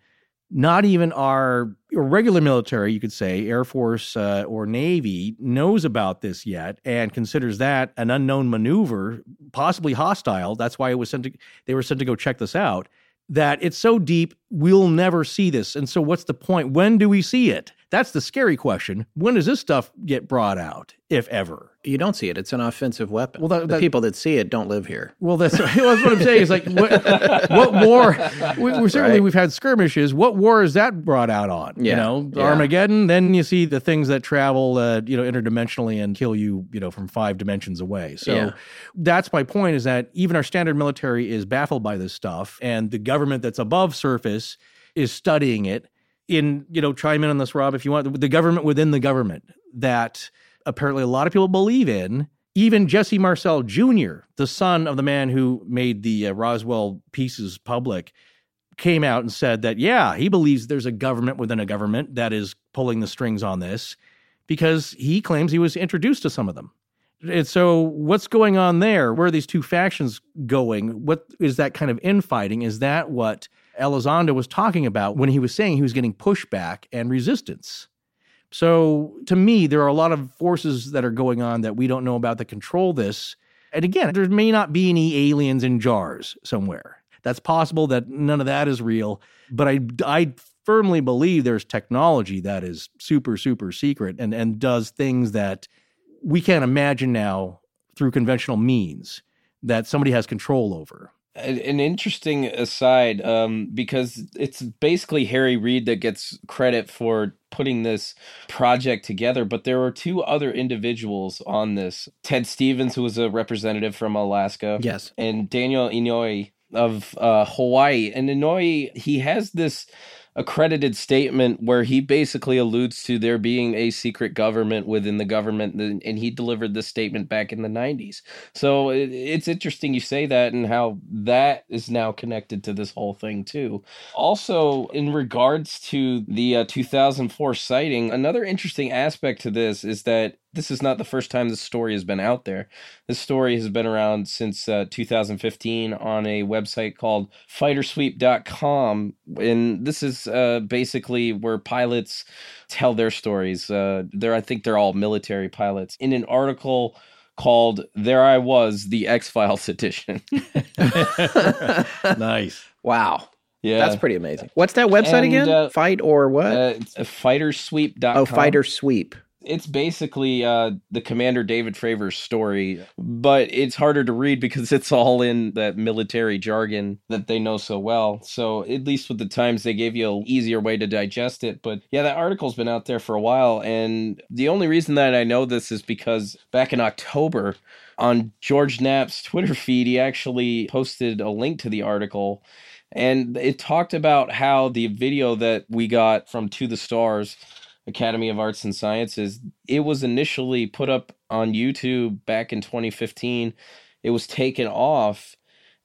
not even our regular military, you could say, Air Force uh, or Navy, knows about this yet and considers that an unknown maneuver, possibly hostile. That's why it was sent to, they were sent to go check this out. That it's so deep, we'll never see this. And so, what's the point? When do we see it? That's the scary question. When does this stuff get brought out, if ever? You don't see it. It's an offensive weapon. Well, that- the people that see it don't live here. Well, that's, that's what I'm saying. Is like what, what war? We, we certainly Right. we've had skirmishes. What war is that brought out on? You know, Yeah. Armageddon. Then you see the things that travel, uh, you know, interdimensionally and kill you, you know, from five dimensions away. So Yeah. that's my point. Is that even our standard military is baffled by this stuff, and the government that's above surface is studying it. In you know, chime in on this, Rob, if you want. The government within the government that apparently a lot of people believe in. Even Jesse Marcel Jr., the son of the man who made the uh, Roswell pieces public, came out and said that, yeah, he believes there's a government within a government that is pulling the strings on this because he claims he was introduced to some of them. And so, what's going on there? Where are these two factions going? What is that kind of infighting? Is that what Elizondo was talking about when he was saying he was getting pushback and resistance? So, to me, there are a lot of forces that are going on that we don't know about that control this. And again, there may not be any aliens in jars somewhere. That's possible that none of that is real. But I, I firmly believe there's technology that is super, super secret and, and does things that we can't imagine now through conventional means that somebody has control over. An interesting aside, um, because it's basically Harry Reid that gets credit for putting this project together, but there were two other individuals on this Ted Stevens, who was a representative from Alaska, Yes. and Daniel Inouye of uh, Hawaii. And Inouye, he has this accredited statement where he basically alludes to there being a secret government within the government, and he delivered this statement back in the 90s. So it's interesting you say that and how that is now connected to this whole thing, too. Also, in regards to the uh, 2004 sighting, another interesting aspect to this is that this is not the first time this story has been out there. This story has been around since uh, 2015 on a website called fightersweep.com. And this is uh, basically where pilots tell their stories. Uh, they're, I think they're all military pilots. In an article called There I Was, the X Files edition. nice. Wow. yeah. That's pretty amazing. What's that website And, again? uh, Fight or what? Uh, it's uh, fightersweep.com. oh, Fighter Sweep. It's basically uh, the Commander David Fravor story, but it's harder to read because it's all in that military jargon that they know so well. So at least with the Times, they gave you an easier way to digest it. But yeah, that article's been out there for a while, and the only reason that I know this is because back in October. On George Knapp's Twitter feed, he actually posted a link to the article and it talked about how the video that we got from To the Stars Academy of Arts and Sciences, it was initially put up on YouTube back in 2015. It was taken off.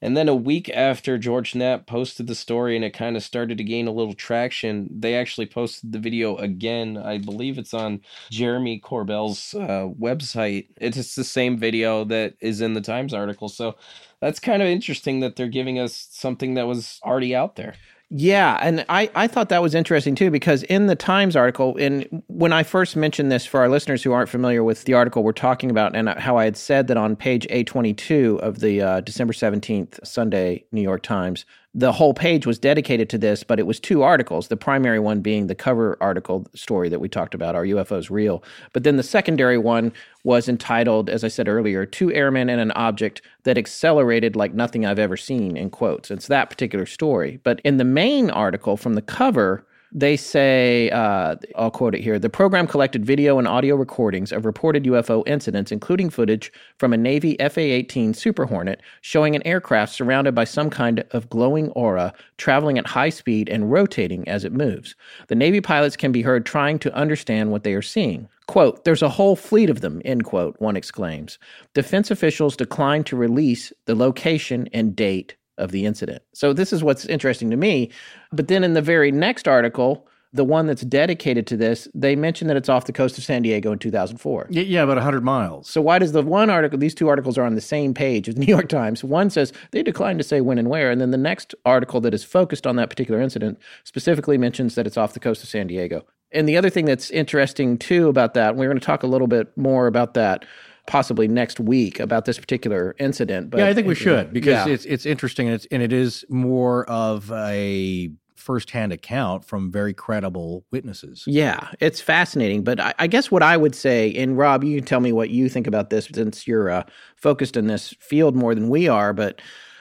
And then a week after George Knapp posted the story and it kind of started to gain a little traction, they actually posted the video again. I believe it's on Jeremy Corbell's uh, website. It's the same video that is in the Times article. So that's kind of interesting that they're giving us something that was already out there. Yeah, and I, I thought that was interesting too because in the Times article, and when I first mentioned this for our listeners who aren't familiar with the article we're talking about, and how I had said that on page A22 of the uh, December 17th Sunday New York Times, the whole page was dedicated to this, but it was two articles. The primary one being the cover article story that we talked about, Are UFOs Real? But then the secondary one was entitled, as I said earlier, Two Airmen and an Object That Accelerated Like Nothing I've Ever Seen, in quotes. It's that particular story. But in the main article from the cover, they say, uh, I'll quote it here the program collected video and audio recordings of reported UFO incidents, including footage from a Navy FA 18 Super Hornet showing an aircraft surrounded by some kind of glowing aura traveling at high speed and rotating as it moves. The Navy pilots can be heard trying to understand what they are seeing. Quote, there's a whole fleet of them, end quote, one exclaims. Defense officials declined to release the location and date of the incident. So this is what's interesting to me. But then in the very next article, the one that's dedicated to this, they mention that it's off the coast of San Diego in 2004. Yeah, about 100 miles. So why does the one article, these two articles are on the same page of the New York Times. One says they declined to say when and where, and then the next article that is focused on that particular incident specifically mentions that it's off the coast of San Diego. And the other thing that's interesting too about that, we're going to talk a little bit more about that possibly next week about this particular incident. But yeah, I think we should because Yeah. it's it's interesting and it's and it is more of a firsthand account from very credible witnesses. Yeah, it's fascinating. But I, I guess what I would say, and Rob, you can tell me what you think about this since you're uh, focused in this field more than we are. But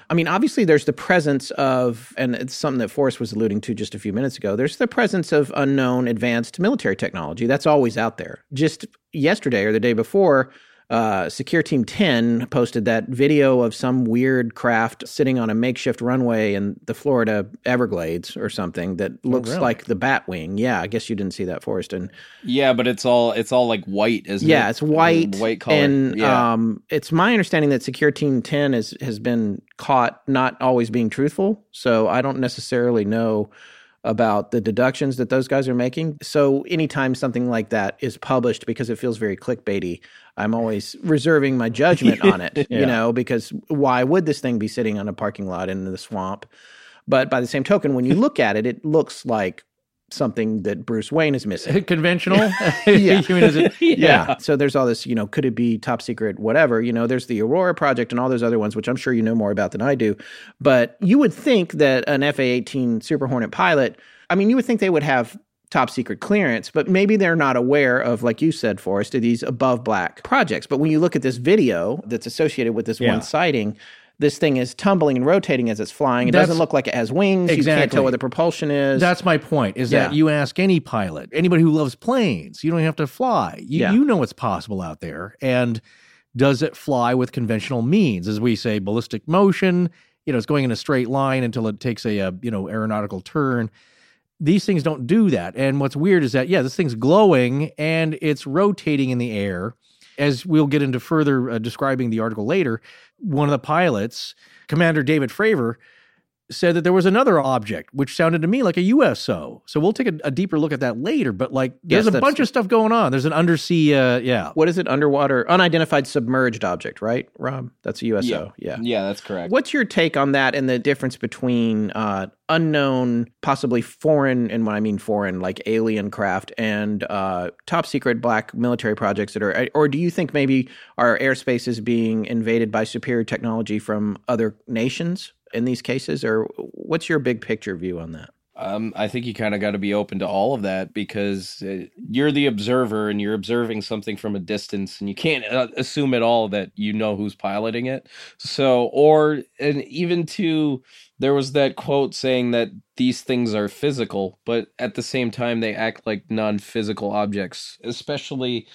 I mean, obviously, there's the presence of, and it's something that Forrest was alluding to just a few minutes ago. There's the presence of unknown advanced military technology that's always out there. Just yesterday or the day before, uh, Secure Team 10 posted that video of some weird craft sitting on a makeshift runway in the Florida Everglades or something that looks really? like the Batwing. Yeah, I guess you didn't see that, Forrest. And Yeah, but it's all it's all like white, isn't it? yeah, it's white, white color. and yeah. um, it's my understanding that Secure Team 10 has has been caught not always being truthful. So I don't necessarily know about the deductions that those guys are making. So anytime something like that is published because it feels very clickbaity, I'm always reserving my judgment on it, you know, because why would this thing be sitting on a parking lot in the swamp? But by the same token, when you look at it, it looks like something that Bruce Wayne is missing. Conventional? Yeah. You mean, is it- Yeah. So there's all this, you know, could it be top secret, whatever? You know, there's the Aurora project and all those other ones, which I'm sure you know more about than I do. But you would think that an FA 18 Super Hornet pilot, I mean, you would think they would have top secret clearance, but maybe they're not aware of, like you said, Forrest, of these above black projects. But when you look at this video that's associated with this Yeah. one sighting, this thing is tumbling and rotating as it's flying. It That's- doesn't look like it has wings. You can't tell where the propulsion is. That's my point. Is that you ask any pilot, anybody who loves planes, you don't have to fly. You, Yeah. you know what's possible out there, and does it fly with conventional means? As we say, ballistic motion. You know, it's going in a straight line until it takes a, uh you know aeronautical turn. These things don't do that. And what's weird is that yeah, this thing's glowing and it's rotating in the air. As we'll get into further uh, describing the article later, one of the pilots, Commander David Fravor, said that there was another object which sounded to me like a USO. So we'll take a, a deeper look at that later. But like, there's Yes, a bunch of stuff going on. There's an undersea, uh, yeah. what is it? Underwater, unidentified submerged object, right, Rob? That's a USO. yeah. yeah, that's correct. What's your take on that and the difference between uh, unknown, possibly foreign, and when I mean foreign, like alien craft, and uh, top secret black military projects that are, or do you think maybe our airspace is being invaded by superior technology from other nations in these cases, or what's your big picture view on that? Um, I think you kind of got to be open to all of that because uh, you're the observer and you're observing something from a distance, and you can't uh, assume at all that you know who's piloting it. So, or and even to there was that quote saying that these things are physical, but at the same time they act like non-physical objects, especially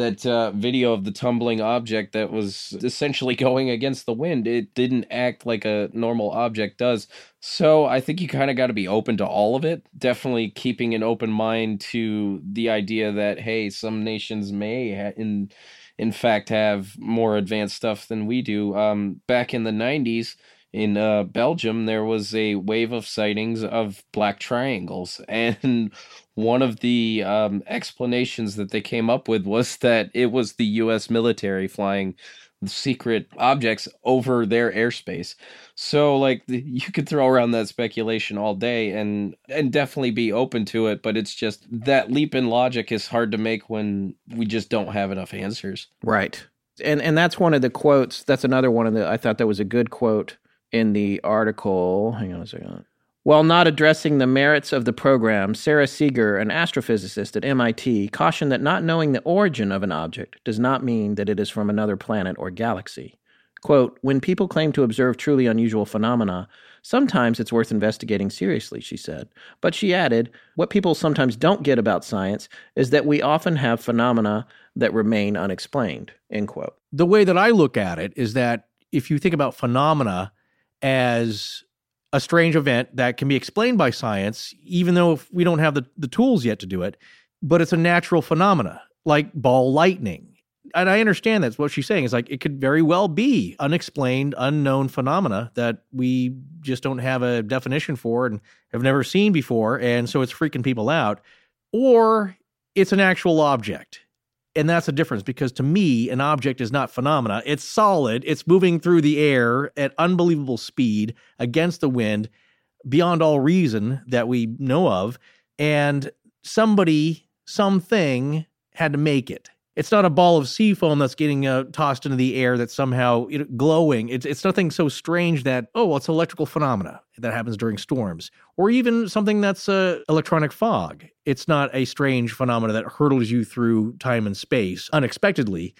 that uh, video of the tumbling object that was essentially going against the wind. It didn't act like a normal object does. So I think you kind of got to be open to all of it. Definitely keeping an open mind to the idea that hey, some nations may ha- in in fact have more advanced stuff than we do. Um, back in the '90s. In uh, Belgium, there was a wave of sightings of black triangles, and one of the um, explanations that they came up with was that it was the U.S. military flying secret objects over their airspace. So, like, you could throw around that speculation all day, and and definitely be open to it. But it's just that leap in logic is hard to make when we just don't have enough answers. Right. And and that's one of the quotes. That's another one of the I thought that was a good quote in the article. Hang on a second. While not addressing the merits of the program, Sara Seager, an astrophysicist at MIT, cautioned that not knowing the origin of an object does not mean that it is from another planet or galaxy. Quote, when people claim to observe truly unusual phenomena, sometimes it's worth investigating seriously, she said. But she added, what people sometimes don't get about science is that we often have phenomena that remain unexplained, end quote. The way that I look at it is that if you think about phenomena as a strange event that can be explained by science, even though we don't have the, the tools yet to do it, but it's a natural phenomena like ball lightning. And I understand that's what she's saying. Is like it could very well be unexplained, unknown phenomena that we just don't have a definition for and have never seen before. And so it's freaking people out. Or it's an actual object and that's a difference because to me an object is not phenomena. It's solid. It's moving through the air at unbelievable speed against the wind beyond all reason that we know of. And somebody something had to make it it's not a ball of sea foam that's getting uh, tossed into the air that's somehow you know, glowing. It's, it's nothing so strange that, oh, well, it's electrical phenomena that happens during storms, or even something that's uh, electronic fog. It's not a strange phenomena that hurtles you through time and space unexpectedly.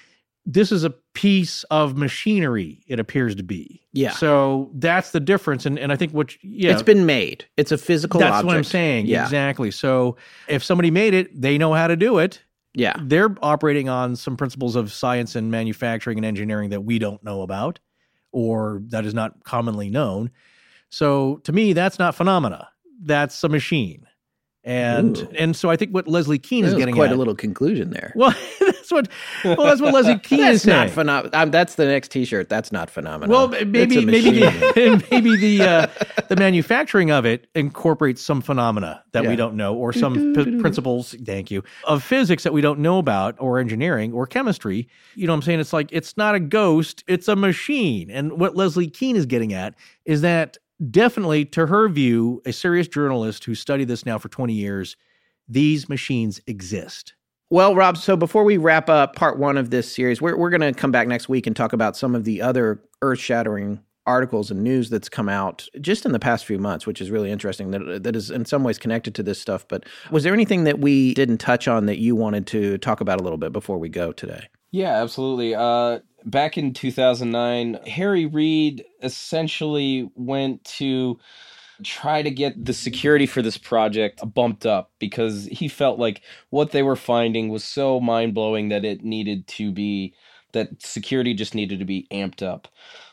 This is a piece of machinery, it appears to be. Yeah. So that's the difference. And, and I think what, yeah. It's been made. It's a physical That's object. what I'm saying. Yeah. Exactly. So if somebody made it, they know how to do it Yeah. they're operating on some principles of science and manufacturing and engineering that we don't know about or that is not commonly known. So to me, that's not phenomena. That's a machine. And Ooh. and so I think what Leslie Kean is getting quite at, a little conclusion there. well, that's what well that's what Leslie Kean is That's not saying. phenomenal. Um, that's the next T-shirt. That's not phenomenal. Well, maybe maybe the, maybe the uh, the manufacturing of it incorporates some phenomena that we don't know, or some p- principles. Thank you of physics that we don't know about, or engineering, or chemistry. You know, what I'm saying it's like it's not a ghost; it's a machine. And what Leslie Kean is getting at is that definitely, to her view, a serious journalist who studied this now for 20 years, these machines exist. Well, Rob, so before we wrap up part one of this series, we're, we're going to come back next week and talk about some of the other earth shattering articles and news that's come out just in the past few months, which is really interesting that, that is in some ways connected to this stuff. But was there anything that we didn't touch on that you wanted to talk about a little bit before we go today? Yeah, absolutely. Uh, back in 2009, Harry Reid essentially went to try to get the security for this project bumped up because he felt like what they were finding was so mind blowing that it needed to be that security just needed to be amped up.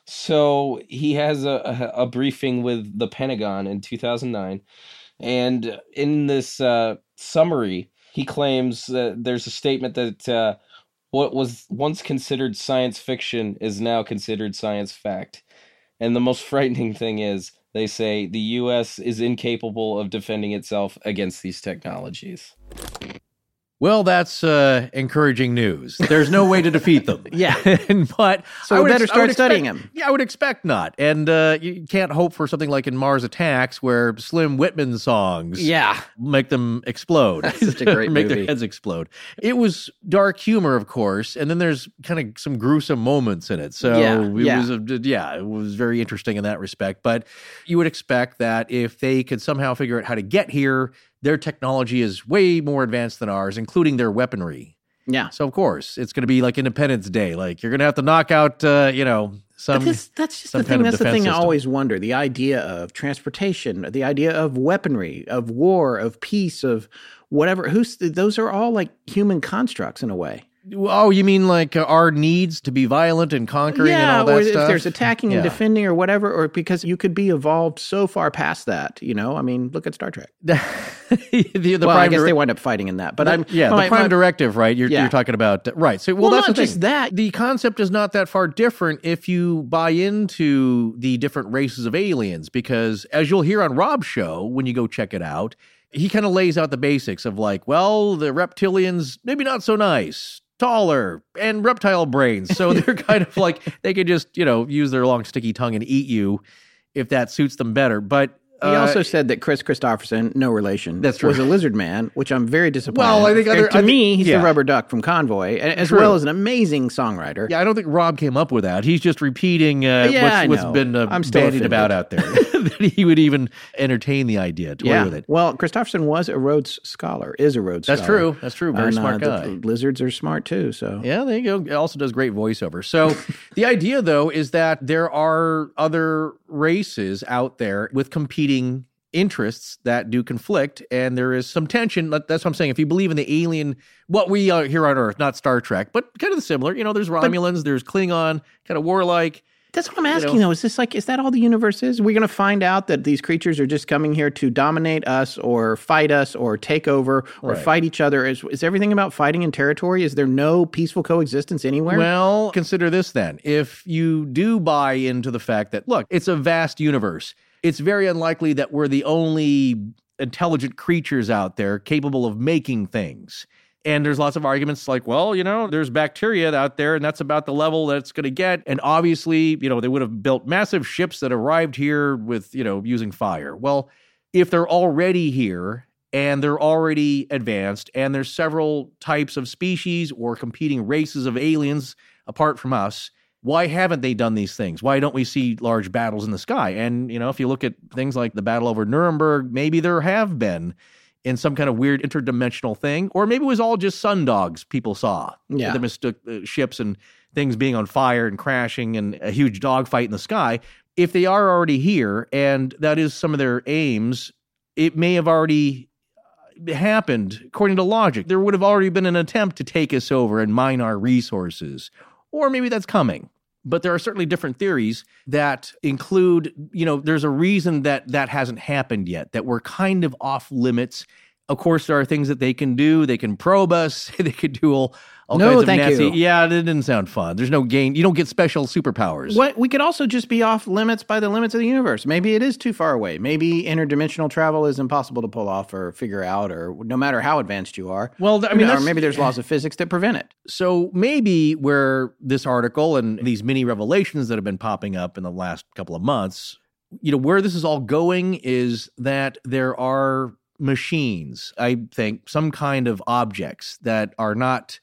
So he has a, a, briefing with the Pentagon in 2009. And in this uh, summary, he claims that there's a statement that uh, what was once considered science fiction is now considered science fact. And the most frightening thing is, they say the U.S. is incapable of defending itself against these technologies. Well, that's uh, encouraging news. There's no way to defeat them. Yeah. but So I we would better ex- start studying expect- 'em. Yeah, I would expect not. And uh, you can't hope for something like in Mars Attacks, where Slim Whitman songs Yeah. make them explode. That's such a great make their heads explode. It was dark humor, of course, and then there's kind of some gruesome moments in it. So Yeah, it yeah. was a, yeah, it was very interesting in that respect. But you would expect that if they could somehow figure out how to get here, their technology is way more advanced than ours, including their weaponry. Yeah. So of course, it's going to be like Independence Day. Like you're going to have to knock out, uh, you know, some. This, that's just some the thing. That's the thing I always wonder: the idea of transportation, the idea of weaponry, of war, of peace, of whatever. Who's those are all like human constructs in a way. Oh, you mean like uh, our needs to be violent and conquering and all that or stuff? if there's attacking and defending or whatever, or because you could be evolved so far past that. You know, I mean, look at Star Trek. the, the well, I guess dir- they wind up fighting in that, but I'm yeah, my- the prime my- directive, right? You're, Yeah. you're talking about right. So, well, Well, that's not the just that. The concept is not that far different if you buy into the different races of aliens, because as you'll hear on Rob's show when you go check it out, he kind of lays out the basics of like, well, the reptilians maybe not so nice. Taller and reptile brains. So they're kind of like they could just, you know, use their long sticky tongue and eat you if that suits them better. But He Uh, also said that Kris Kristofferson, no relation, That's true. was a lizard man, which I'm very disappointed. Well, I think other- to I think- me, he's yeah. the rubber duck from Convoy, as True. well as an amazing songwriter. Yeah, I don't think Rob came up with that. He's just repeating uh, Yeah, what's, what's been uh, I'm bandied about out there. that he would even entertain the idea, toy Yeah. with it. Well, Kristofferson was a Rhodes scholar, is a Rhodes That's scholar. true. That's true. Very And, smart uh, guy. the lizards are smart too. So Yeah, there you go. It also does great voiceover. So the idea, though, is that there are other races out there with competing interests that do conflict, and there is some tension. That's what I'm saying. If you believe in the alien, what we are here on Earth, not Star Trek, but kind of similar. You know, there's Romulans, there's Klingon, kind of warlike. that's what I'm asking know. though. Is this like is that all the universe is? We're going to find out that these creatures are just coming here to dominate us or fight us or take over or Right. fight each other? Is is everything about fighting in territory? Is there no peaceful coexistence anywhere? Well, consider this then. If you do buy into the fact that, look, it's a vast universe, it's very unlikely that we're the only intelligent creatures out there capable of making things. And there's lots of arguments like, well, you know, there's bacteria out there, and that's about the level that it's going to get. And obviously, you know, they would have built massive ships that arrived here with, you know, using fire. Well, if they're already here and they're already advanced, and there's several types of species or competing races of aliens apart from us, why haven't they done these things? Why don't we see large battles in the sky? And, you know, if you look at things like the battle over Nuremberg, maybe there have been in some kind of weird interdimensional thing, or maybe it was all just sundogs people saw. Yeah. The mistook uh, ships and things being on fire and crashing and a huge dogfight in the sky. If they are already here, and that is some of their aims, it may have already uh, happened according to logic. There would have already been an attempt to take us over and mine our resources, or maybe that's coming. But there are certainly different theories that include, you know, there's a reason that that hasn't happened yet, that we're kind of off limits. Of course, there are things that they can do. They can probe us. They could do all, all No, kinds of thank nasty. you. Yeah, that didn't sound fun. There's no gain. You don't get special superpowers. What we could also just be off limits by the limits of the universe. Maybe it is too far away. Maybe interdimensional travel is impossible to pull off or figure out, or no matter how advanced you are. Well, I mean, or maybe there's laws of physics that prevent it. So maybe where this article and these mini revelations that have been popping up in the last couple of months, you know, where this is all going is that there are machines, I think, some kind of objects that are not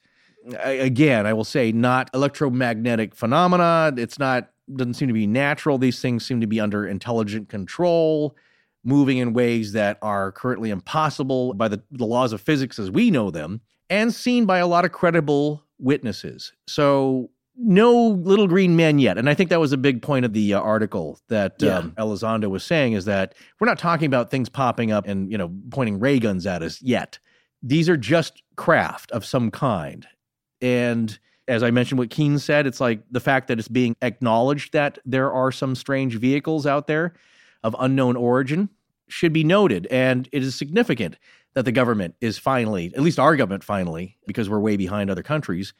again, I will say not electromagnetic phenomena. It's not doesn't seem to be natural. These things seem to be under intelligent control, moving in ways that are currently impossible by the, the laws of physics as we know them, and seen by a lot of credible witnesses. So no little green men yet. And I think that was a big point of the uh, article that Yeah. um, Elizondo was saying is that we're not talking about things popping up and, you know, pointing ray guns at us yet. These are just craft of some kind. And as I mentioned, what Kean said, it's like the fact that it's being acknowledged that there are some strange vehicles out there of unknown origin should be noted. And it is significant that the government is finally, at least our government finally, because we're way behind other countries,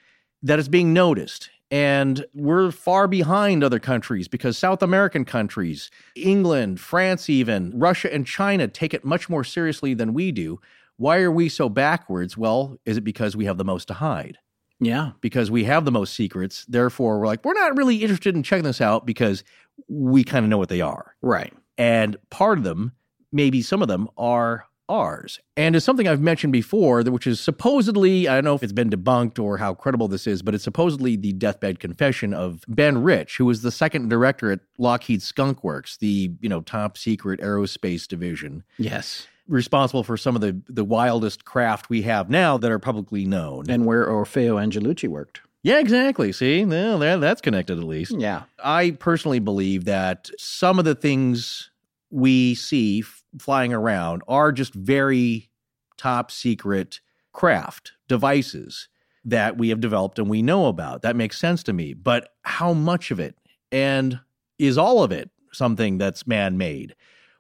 that it's being noticed. And we're far behind other countries because South American countries, England, France, even Russia and China take it much more seriously than we do. Why are we so backwards? Well, is it because we have the most to hide? Yeah. because we have the most secrets. Therefore, we're like, we're not really interested in checking this out because we kind of know what they are. Right. And part of them, maybe some of them, are ours. And it's something I've mentioned before, which is supposedly, I don't know if it's been debunked or how credible this is, but it's supposedly the deathbed confession of Ben Rich, who was the second director at Lockheed Skunk Works, the you know top secret aerospace division Yes. Responsible for some of the the wildest craft we have now that are publicly known. And where Orfeo Angelucci worked. Yeah, exactly. See, well, that's connected at least. Yeah. I personally believe that some of the things we see flying around are just very top secret craft devices that we have developed and we know about. That makes sense to me. But how much of it and is all of it something that's man made?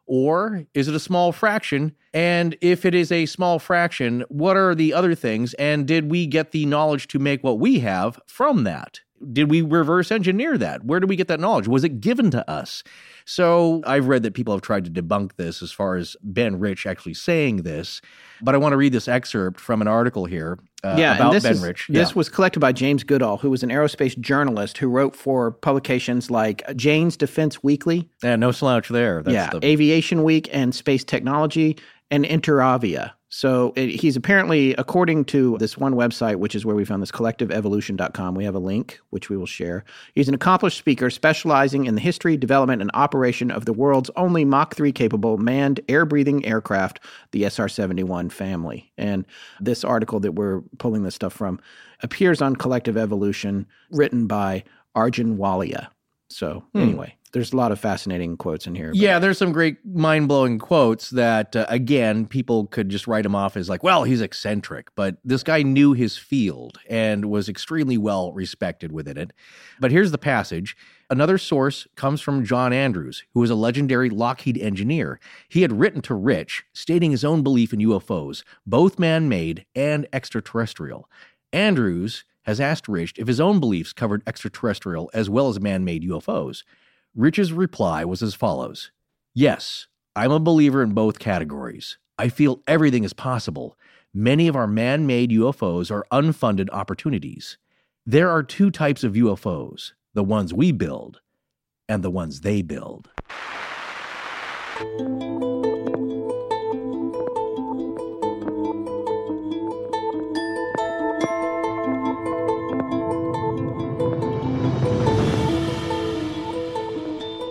Or is it a small fraction? And if it is a small fraction, what are the other things? And did we get the knowledge to make what we have from that? did we reverse engineer that? Where did we get that knowledge? Was it given to us? So I've read that people have tried to debunk this as far as Ben Rich actually saying this. But I want to read this excerpt from an article here uh, yeah, about Ben is, Rich. This Yeah. was collected by James Goodall, who was an aerospace journalist who wrote for publications like Jane's Defense Weekly, yeah, no slouch there. That's yeah, the, Aviation Week, and Space Technology, and Interavia. So it, he's apparently, according to this one website, which is where we found this, collectiveevolution.com, we have a link, which we will share. He's an accomplished speaker specializing in the history, development, and operation of the world's only Mach 3 capable manned air breathing aircraft, the SR 71 family. And this article that we're pulling this stuff from appears on Collective Evolution, written by Arjun Walia. So, anyway, there's a lot of fascinating quotes in here. but- Yeah, there's some great mind blowing quotes that, uh, again, people could just write him off as like, well, he's eccentric. But this guy knew his field and was extremely well respected within it. But here's the passage. Another source comes from John Andrews, who was a legendary Lockheed engineer. He had written to Rich, stating his own belief in UFOs, both man made and extraterrestrial. Andrews has asked Rich if his own beliefs covered extraterrestrial as well as man made UFOs. Rich's reply was as follows Yes, I'm a believer in both categories. I feel everything is possible. Many of our man made UFOs are unfunded opportunities. There are two types of UFOs the ones we build and the ones they build.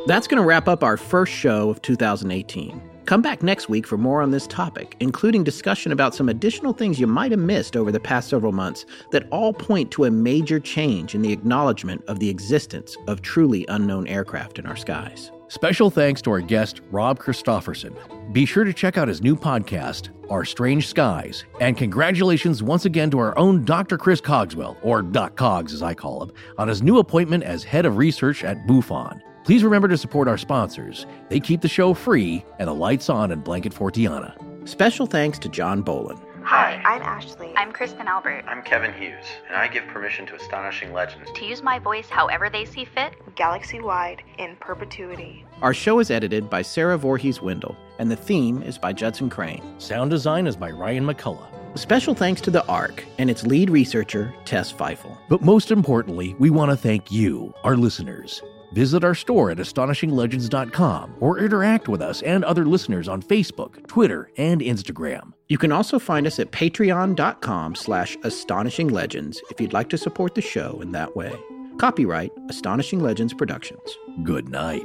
That's going to wrap up our first show of 2018. Come back next week for more on this topic, including discussion about some additional things you might have missed over the past several months that all point to a major change in the acknowledgement of the existence of truly unknown aircraft in our skies. Special thanks to our guest, Rob Christofferson. Be sure to check out his new podcast, Our Strange Skies. And congratulations once again to our own Dr. Chris Cogswell, or Doc Cogs as I call him, on his new appointment as head of research at MUFON. Please remember to support our sponsors. They keep the show free and the lights on in Blanket Fortiana. Special thanks to John Bolin. Hi, I'm Ashley. I'm Kristen Albert. I'm Kevin Hughes, and I give permission to Astonishing Legends To use my voice however they see fit, Galaxy wide in perpetuity. Our show is edited by Sarah Voorhees Wendell, and the theme is by Judson Crane. Sound design is by Ryan McCullough. Special thanks to the ARC and its lead researcher, Tess Feifel. But most importantly, we want to thank you, our listeners. Visit our store at astonishinglegends.com or interact with us and other listeners on Facebook, Twitter, and Instagram. You can also find us at patreon.com slash astonishing legends if you'd like to support the show in that way. Copyright Astonishing Legends Productions. Good night.